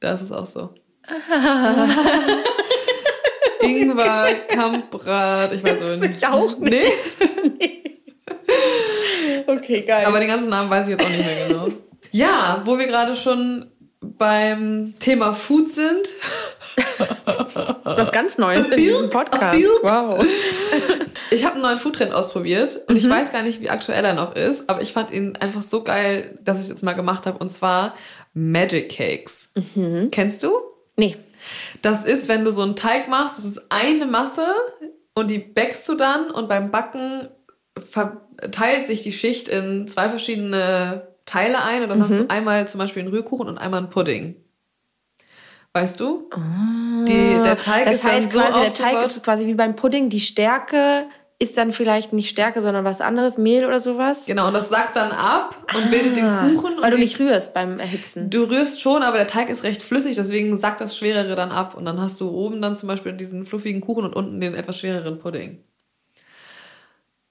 Speaker 1: Da ist es auch so. Ingwer, Kampbrat, ich weiß auch nicht.
Speaker 3: ich auch nicht.
Speaker 1: Nee,
Speaker 3: Okay, geil.
Speaker 1: aber den ganzen Namen weiß ich jetzt auch nicht mehr genau. Ja, wo wir gerade schon beim Thema Food sind.
Speaker 3: was ganz Neues in diesem Podcast. Wow.
Speaker 1: Ich habe einen neuen Foodtrend ausprobiert und ich weiß gar nicht, wie aktuell er noch ist, aber ich fand ihn einfach so geil, dass ich es jetzt mal gemacht habe und zwar Magic Cakes. Kennst du?
Speaker 3: Nee.
Speaker 1: Das ist, wenn du so einen Teig machst, das ist eine Masse und die backst du dann und beim Backen verteilt sich die Schicht in zwei verschiedene Teile ein und dann hast du einmal zum Beispiel einen Rührkuchen und einmal einen Pudding. Weißt du? Die, der Teig
Speaker 3: das
Speaker 1: ist
Speaker 3: heißt
Speaker 1: dann so
Speaker 3: quasi, der Teig ist quasi wie beim Pudding. Die Stärke ist dann vielleicht nicht Stärke, sondern was anderes, Mehl oder sowas.
Speaker 1: Genau, und das sackt dann ab und bildet den Kuchen.
Speaker 3: Ah, Weil
Speaker 1: und
Speaker 3: du nicht rührst beim Erhitzen.
Speaker 1: Du rührst schon, aber der Teig ist recht flüssig, deswegen sackt das Schwerere dann ab. Und dann hast du oben dann zum Beispiel diesen fluffigen Kuchen und unten den etwas schwereren Pudding.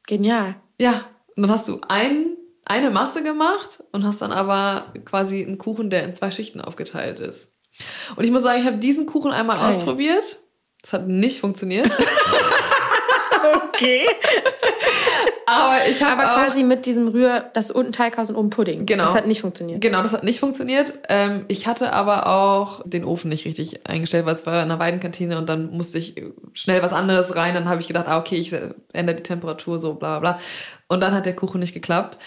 Speaker 3: Genial.
Speaker 1: Ja, und dann hast du ein, eine Masse gemacht und hast dann aber quasi einen Kuchen, der in zwei Schichten aufgeteilt ist. Und ich muss sagen, ich habe diesen Kuchen einmal
Speaker 3: Geil.
Speaker 1: ausprobiert. Das hat nicht funktioniert.
Speaker 3: Okay.
Speaker 1: aber ich habe
Speaker 3: Aber
Speaker 1: auch...
Speaker 3: quasi mit diesem Rühr, dass du unten Teig hast und oben Pudding.
Speaker 1: Genau.
Speaker 3: Das hat nicht funktioniert.
Speaker 1: Genau, das hat nicht funktioniert. Ähm, ich hatte aber auch den Ofen nicht richtig eingestellt, weil es war in einer Weidenkantine und dann musste ich schnell was anderes rein. Dann habe ich gedacht, ah, okay, ich ändere die Temperatur, so bla bla bla. Und dann hat der Kuchen nicht geklappt.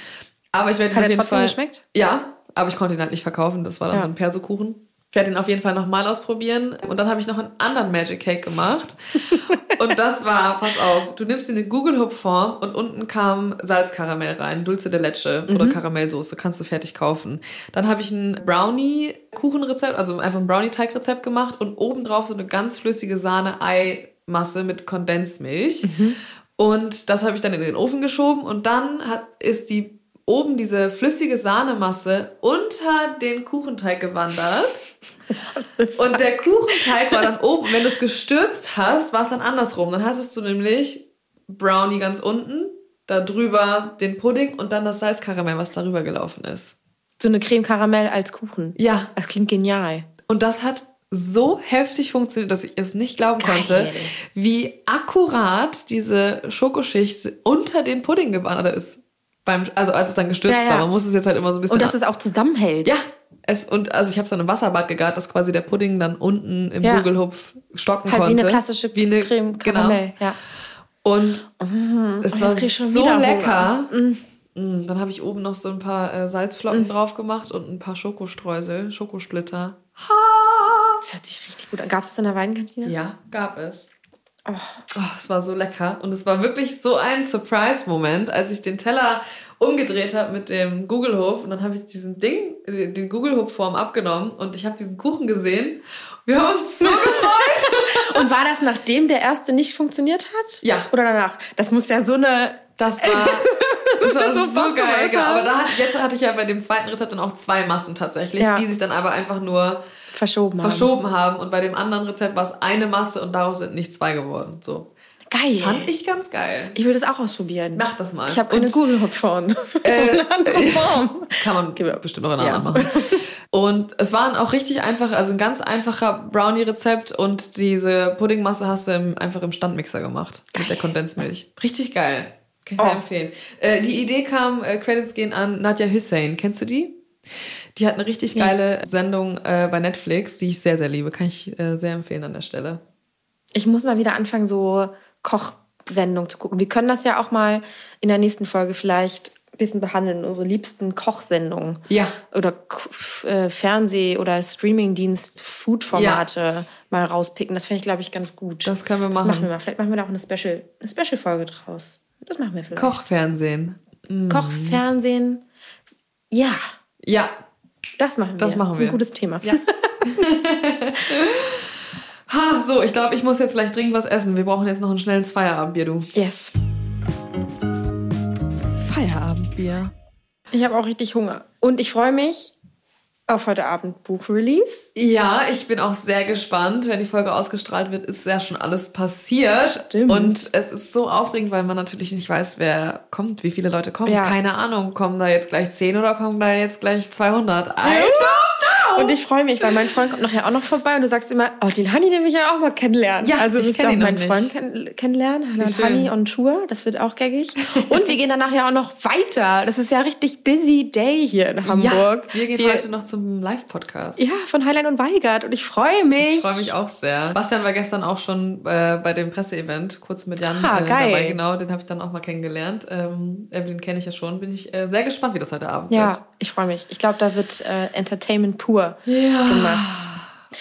Speaker 1: Aber ich werde ihn
Speaker 3: Hat
Speaker 1: auf jeden
Speaker 3: trotzdem
Speaker 1: Fall.
Speaker 3: geschmeckt?
Speaker 1: Ja, aber ich konnte ihn halt nicht verkaufen. Das war dann
Speaker 3: Ja.
Speaker 1: so ein Persokuchen. Ich werde ihn auf jeden Fall nochmal ausprobieren. Und dann habe ich noch einen anderen Magic Cake gemacht. und das war, pass auf, du nimmst dir eine Google Hub Form und unten kam Salzkaramell rein, Dulce de Leche oder Karamellsoße, kannst du fertig kaufen. Dann habe ich ein Brownie Kuchenrezept, also einfach ein Brownie Teigrezept gemacht und obendrauf so eine ganz flüssige Sahne Ei Masse mit Kondensmilch. Und das habe ich dann in den Ofen geschoben und dann hat, ist die oben diese flüssige Sahnemasse unter den Kuchenteig gewandert. Und der Kuchenteig war dann oben. Wenn du es gestürzt hast, war es dann andersrum. Dann hattest du nämlich Brownie ganz unten, da drüber den Pudding und dann das Salzkaramell, was darüber gelaufen ist.
Speaker 3: So eine Creme Karamell als Kuchen.
Speaker 1: Ja,
Speaker 3: Das klingt genial.
Speaker 1: und das hat so heftig funktioniert, dass ich es nicht glauben
Speaker 3: Geil.
Speaker 1: konnte, wie akkurat diese Schokoschicht unter den Pudding gewandert ist. Beim, also als es dann gestürzt
Speaker 3: Ja, ja.
Speaker 1: war. Man muss es jetzt halt immer so ein bisschen
Speaker 3: Und dass es auch zusammenhält.
Speaker 1: Ja, es, und also ich habe so eine Wasserbad gegart, dass quasi der Pudding dann unten im
Speaker 3: Ja.
Speaker 1: Gugelhupf stocken
Speaker 3: Halt
Speaker 1: konnte.
Speaker 3: wie eine klassische
Speaker 1: Wie eine-
Speaker 3: Creme
Speaker 1: genau.
Speaker 3: Karamell. Ja.
Speaker 1: Und es
Speaker 3: oh, jetzt
Speaker 1: war so lecker. Mm, Dann habe ich oben noch so ein paar äh, Salzflocken drauf gemacht und ein paar Schokostreusel, Schokosplitter.
Speaker 3: Das hört sich richtig gut an. Gab es das in der Weinkantine?
Speaker 1: Ja, gab es.
Speaker 3: Oh.
Speaker 1: Es war so lecker. Und es war wirklich so ein Surprise-Moment, als ich den Teller umgedreht habe mit dem Google-Hof. Und dann habe ich diesen Ding, den Google-Hof-Form abgenommen und ich habe diesen Kuchen gesehen. Wir haben uns so gefreut.
Speaker 3: Und war das nachdem der erste nicht funktioniert hat?
Speaker 1: Ja.
Speaker 3: Oder danach? Das muss ja so eine.
Speaker 1: Das war, das war
Speaker 3: so
Speaker 1: so, geil. Genau. Aber da hat, jetzt hatte ich ja bei dem zweiten Rezept dann auch zwei Massen tatsächlich,
Speaker 3: Ja.
Speaker 1: die sich dann aber einfach nur
Speaker 3: Verschoben haben.
Speaker 1: verschoben haben. Und bei dem anderen Rezept war es eine Masse und daraus sind nicht zwei geworden. So.
Speaker 3: Geil.
Speaker 1: Fand ich ganz geil.
Speaker 3: Ich würde es auch ausprobieren.
Speaker 1: Mach das mal.
Speaker 3: Ich habe eine
Speaker 1: Und-
Speaker 3: Google Hop Form.
Speaker 1: Äh. Kann man bestimmt noch in
Speaker 3: Ja.
Speaker 1: anderen machen. Und es waren auch richtig einfach, also ein ganz einfacher Brownie-Rezept und diese Puddingmasse hast du im, einfach im Standmixer gemacht mit der Kondensmilch. Richtig geil. Kann ich sehr
Speaker 3: Oh.
Speaker 1: empfehlen. Äh, die Idee kam, äh, Credits gehen an Nadja Hussein. Kennst du die? Die hat eine richtig geile Sendung äh, bei Netflix, die ich sehr, sehr liebe. Kann ich äh, sehr empfehlen an der Stelle.
Speaker 3: Ich muss mal wieder anfangen, so Kochsendungen zu gucken. Wir können das ja auch mal in der nächsten Folge vielleicht ein bisschen behandeln, unsere liebsten Kochsendungen.
Speaker 1: Ja.
Speaker 3: Oder äh, Fernseh- oder Streamingdienst, Food-Formate mal rauspicken. Das fände ich, glaube ich, ganz gut.
Speaker 1: Das können wir
Speaker 3: Das
Speaker 1: machen.
Speaker 3: machen wir mal. Vielleicht machen wir da auch eine Special, eine Special-Folge draus. Das machen wir vielleicht.
Speaker 1: Kochfernsehen. Mhm.
Speaker 3: Kochfernsehen. Ja,
Speaker 1: Ja.
Speaker 3: das machen wir.
Speaker 1: Das machen
Speaker 3: ist
Speaker 1: wir.
Speaker 3: ein gutes Thema.
Speaker 1: Ja. Ha, so, ich glaube, ich muss jetzt gleich dringend was essen. Wir brauchen jetzt noch ein schnelles Feierabendbier, du.
Speaker 3: Yes.
Speaker 2: Feierabendbier.
Speaker 3: Ich habe auch richtig Hunger. Und ich freue mich, auf heute Abend Buchrelease.
Speaker 1: Ja, ich bin auch sehr gespannt. Wenn die Folge ausgestrahlt wird, ist ja schon alles passiert.
Speaker 3: Stimmt.
Speaker 1: Und es ist so aufregend, weil man natürlich nicht weiß, wer kommt, wie viele Leute kommen.
Speaker 3: Ja.
Speaker 1: Keine Ahnung, kommen da jetzt gleich 10 oder kommen da jetzt gleich 200? I
Speaker 3: Und ich freue mich, weil mein Freund kommt nachher auch noch vorbei und du sagst immer, oh, die Hani nehme ich ja auch mal kennenlernen.
Speaker 1: Ja,
Speaker 3: also
Speaker 1: ich
Speaker 3: du wirst
Speaker 1: kenn
Speaker 3: ja auch meinen. Freund kenn kennenlernen, Hanna
Speaker 1: Wie
Speaker 3: und. Hani on Tour. Das wird auch gaggig. Und wir gehen danach ja auch noch weiter. Das ist ja richtig busy day hier in Hamburg.
Speaker 1: Ja, wir gehen heute noch zum Live-Podcast.
Speaker 3: Ja, von Highline und Weigert und ich freue mich.
Speaker 1: Ich freue mich auch sehr. Bastian war gestern auch schon äh, bei dem Presseevent, kurz mit Jan
Speaker 3: Ah,
Speaker 1: äh,
Speaker 3: geil.
Speaker 1: dabei. Genau, den habe ich dann auch mal kennengelernt. Ähm, Evelyn kenne ich ja schon. Bin ich äh, sehr gespannt, wie das heute Abend wird.
Speaker 3: Ja, ich freue mich. Ich glaube, da wird äh, Entertainment pur
Speaker 1: Ja.
Speaker 3: gemacht.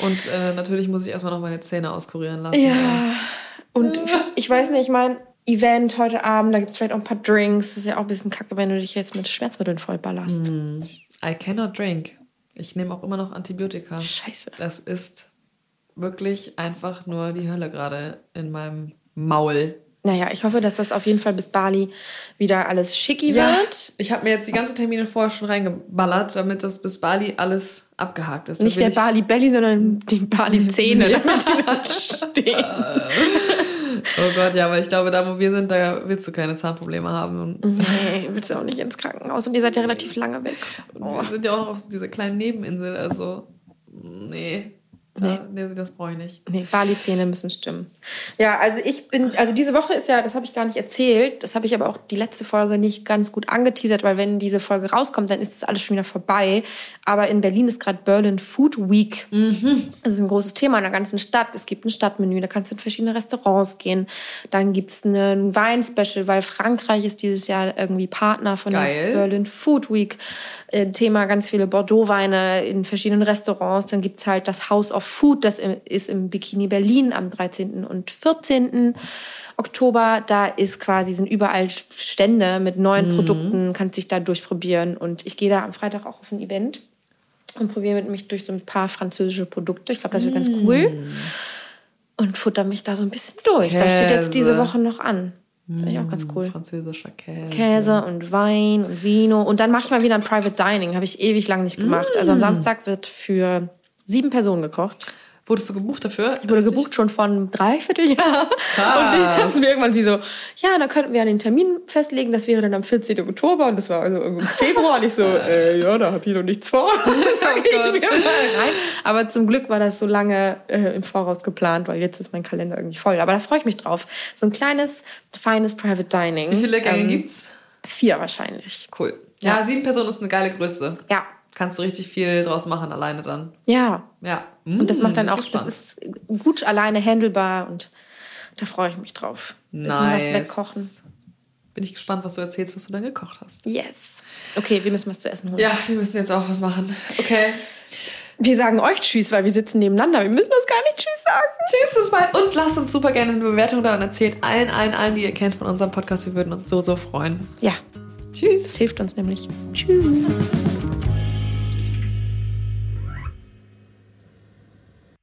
Speaker 1: Und äh, natürlich muss ich erstmal noch meine Zähne auskurieren lassen.
Speaker 3: Ja. Und ich weiß nicht, ich meine, Event heute Abend, da gibt es vielleicht auch ein paar Drinks. Das ist ja auch ein bisschen kacke, wenn du dich jetzt mit Schmerzmitteln vollballerst.
Speaker 1: I cannot drink. Ich nehme auch immer noch Antibiotika.
Speaker 3: Scheiße.
Speaker 1: Das ist wirklich einfach nur die Hölle gerade in meinem Maul.
Speaker 3: Naja, ich hoffe, dass das auf jeden Fall bis Bali wieder alles schicki wird.
Speaker 1: ich habe mir jetzt die ganzen Termine vorher schon reingeballert, damit das bis Bali alles abgehakt ist.
Speaker 3: Nicht der Bali Belly, sondern die Bali Zähne,
Speaker 1: Ja.
Speaker 3: damit die da stehen.
Speaker 1: Oh Gott, ja, aber ich glaube, da wo wir sind, da willst du keine Zahnprobleme haben.
Speaker 3: Nee, willst du auch nicht ins Krankenhaus und ihr seid ja relativ lange weg. Oh.
Speaker 1: wir sind ja auch noch auf dieser kleinen Nebeninsel, also nee.
Speaker 3: Nee.
Speaker 1: Nee, das brauche ich nicht.
Speaker 3: Nee, Bali-Zähne müssen stimmen. Ja, also ich bin, also diese Woche ist ja, das habe ich gar nicht erzählt, das habe ich aber auch die letzte Folge nicht ganz gut angeteasert, weil wenn diese Folge rauskommt, dann ist das alles schon wieder vorbei. Aber in Berlin ist gerade Berlin Food Week. Das ist ein großes Thema in der ganzen Stadt. Es gibt ein Stadtmenü, da kannst du in verschiedene Restaurants gehen. Dann gibt es ein Wein-Special, weil Frankreich ist dieses Jahr irgendwie Partner von
Speaker 1: Geil.
Speaker 3: der Berlin Food Week. Äh, Thema ganz viele Bordeaux-Weine in verschiedenen Restaurants. Dann gibt's halt das House of Food, das ist im Bikini Berlin am 13. und 14. Oktober. Da ist quasi, sind überall Stände mit neuen
Speaker 1: Mhm.
Speaker 3: Produkten, kannst dich da durchprobieren. Und ich gehe da am Freitag auch auf ein Event und probiere mit mich durch so ein paar französische Produkte. Ich glaube, das wird ganz
Speaker 1: Mhm.
Speaker 3: cool. Und futter mich da so ein bisschen durch. Das steht jetzt diese
Speaker 1: Käse.
Speaker 3: Woche noch an. Finde ich auch ganz cool.
Speaker 1: Französischer Käse.
Speaker 3: Käse und Wein und Vino. Und dann mache ich mal wieder ein Private Dining. Habe ich ewig lang nicht gemacht. Also
Speaker 1: Mm.
Speaker 3: am Samstag wird für sieben Personen gekocht.
Speaker 1: Wurdest du gebucht dafür?
Speaker 3: Ich wurde gebucht schon von einem Dreivierteljahr.
Speaker 1: Krass.
Speaker 3: Und ich dachte mir irgendwann so, ja, dann könnten wir einen Termin festlegen. Das wäre dann am 14. Oktober. Und das war also irgendwie im Februar. Und ich so, äh, ja, da hab ich noch nichts vor. Rein. Aber zum Glück war das so lange äh, im Voraus geplant, weil jetzt ist mein Kalender irgendwie voll. Aber da freue ich mich drauf. So ein kleines, feines Private Dining.
Speaker 1: Wie viele Gänge
Speaker 3: Ähm,
Speaker 1: gibt's?
Speaker 3: Vier wahrscheinlich.
Speaker 1: Cool. Ja,
Speaker 3: Ja.
Speaker 1: sieben Personen ist eine geile Größe.
Speaker 3: Ja.
Speaker 1: Kannst du richtig viel draus machen alleine dann.
Speaker 3: Ja.
Speaker 1: Ja.
Speaker 3: Und das macht dann auch,
Speaker 1: Bin ich
Speaker 3: das ist gut alleine handelbar und da freue ich mich drauf. Bisschen
Speaker 1: nice.
Speaker 3: was wegkochen.
Speaker 1: Bin ich gespannt, was du erzählst, was du dann gekocht hast.
Speaker 3: Yes. Okay, wir müssen was zu essen holen.
Speaker 1: Ja, wir müssen jetzt auch was machen. Okay.
Speaker 3: Wir sagen euch Tschüss, weil wir sitzen nebeneinander. Wir müssen uns gar nicht Tschüss sagen.
Speaker 1: Tschüss, bis bald. Und lasst uns super gerne eine Bewertung da und erzählt allen, allen, allen, die ihr kennt von unserem Podcast. Wir würden uns so, so freuen.
Speaker 3: Ja,
Speaker 1: Tschüss.
Speaker 3: das hilft uns nämlich. Tschüss.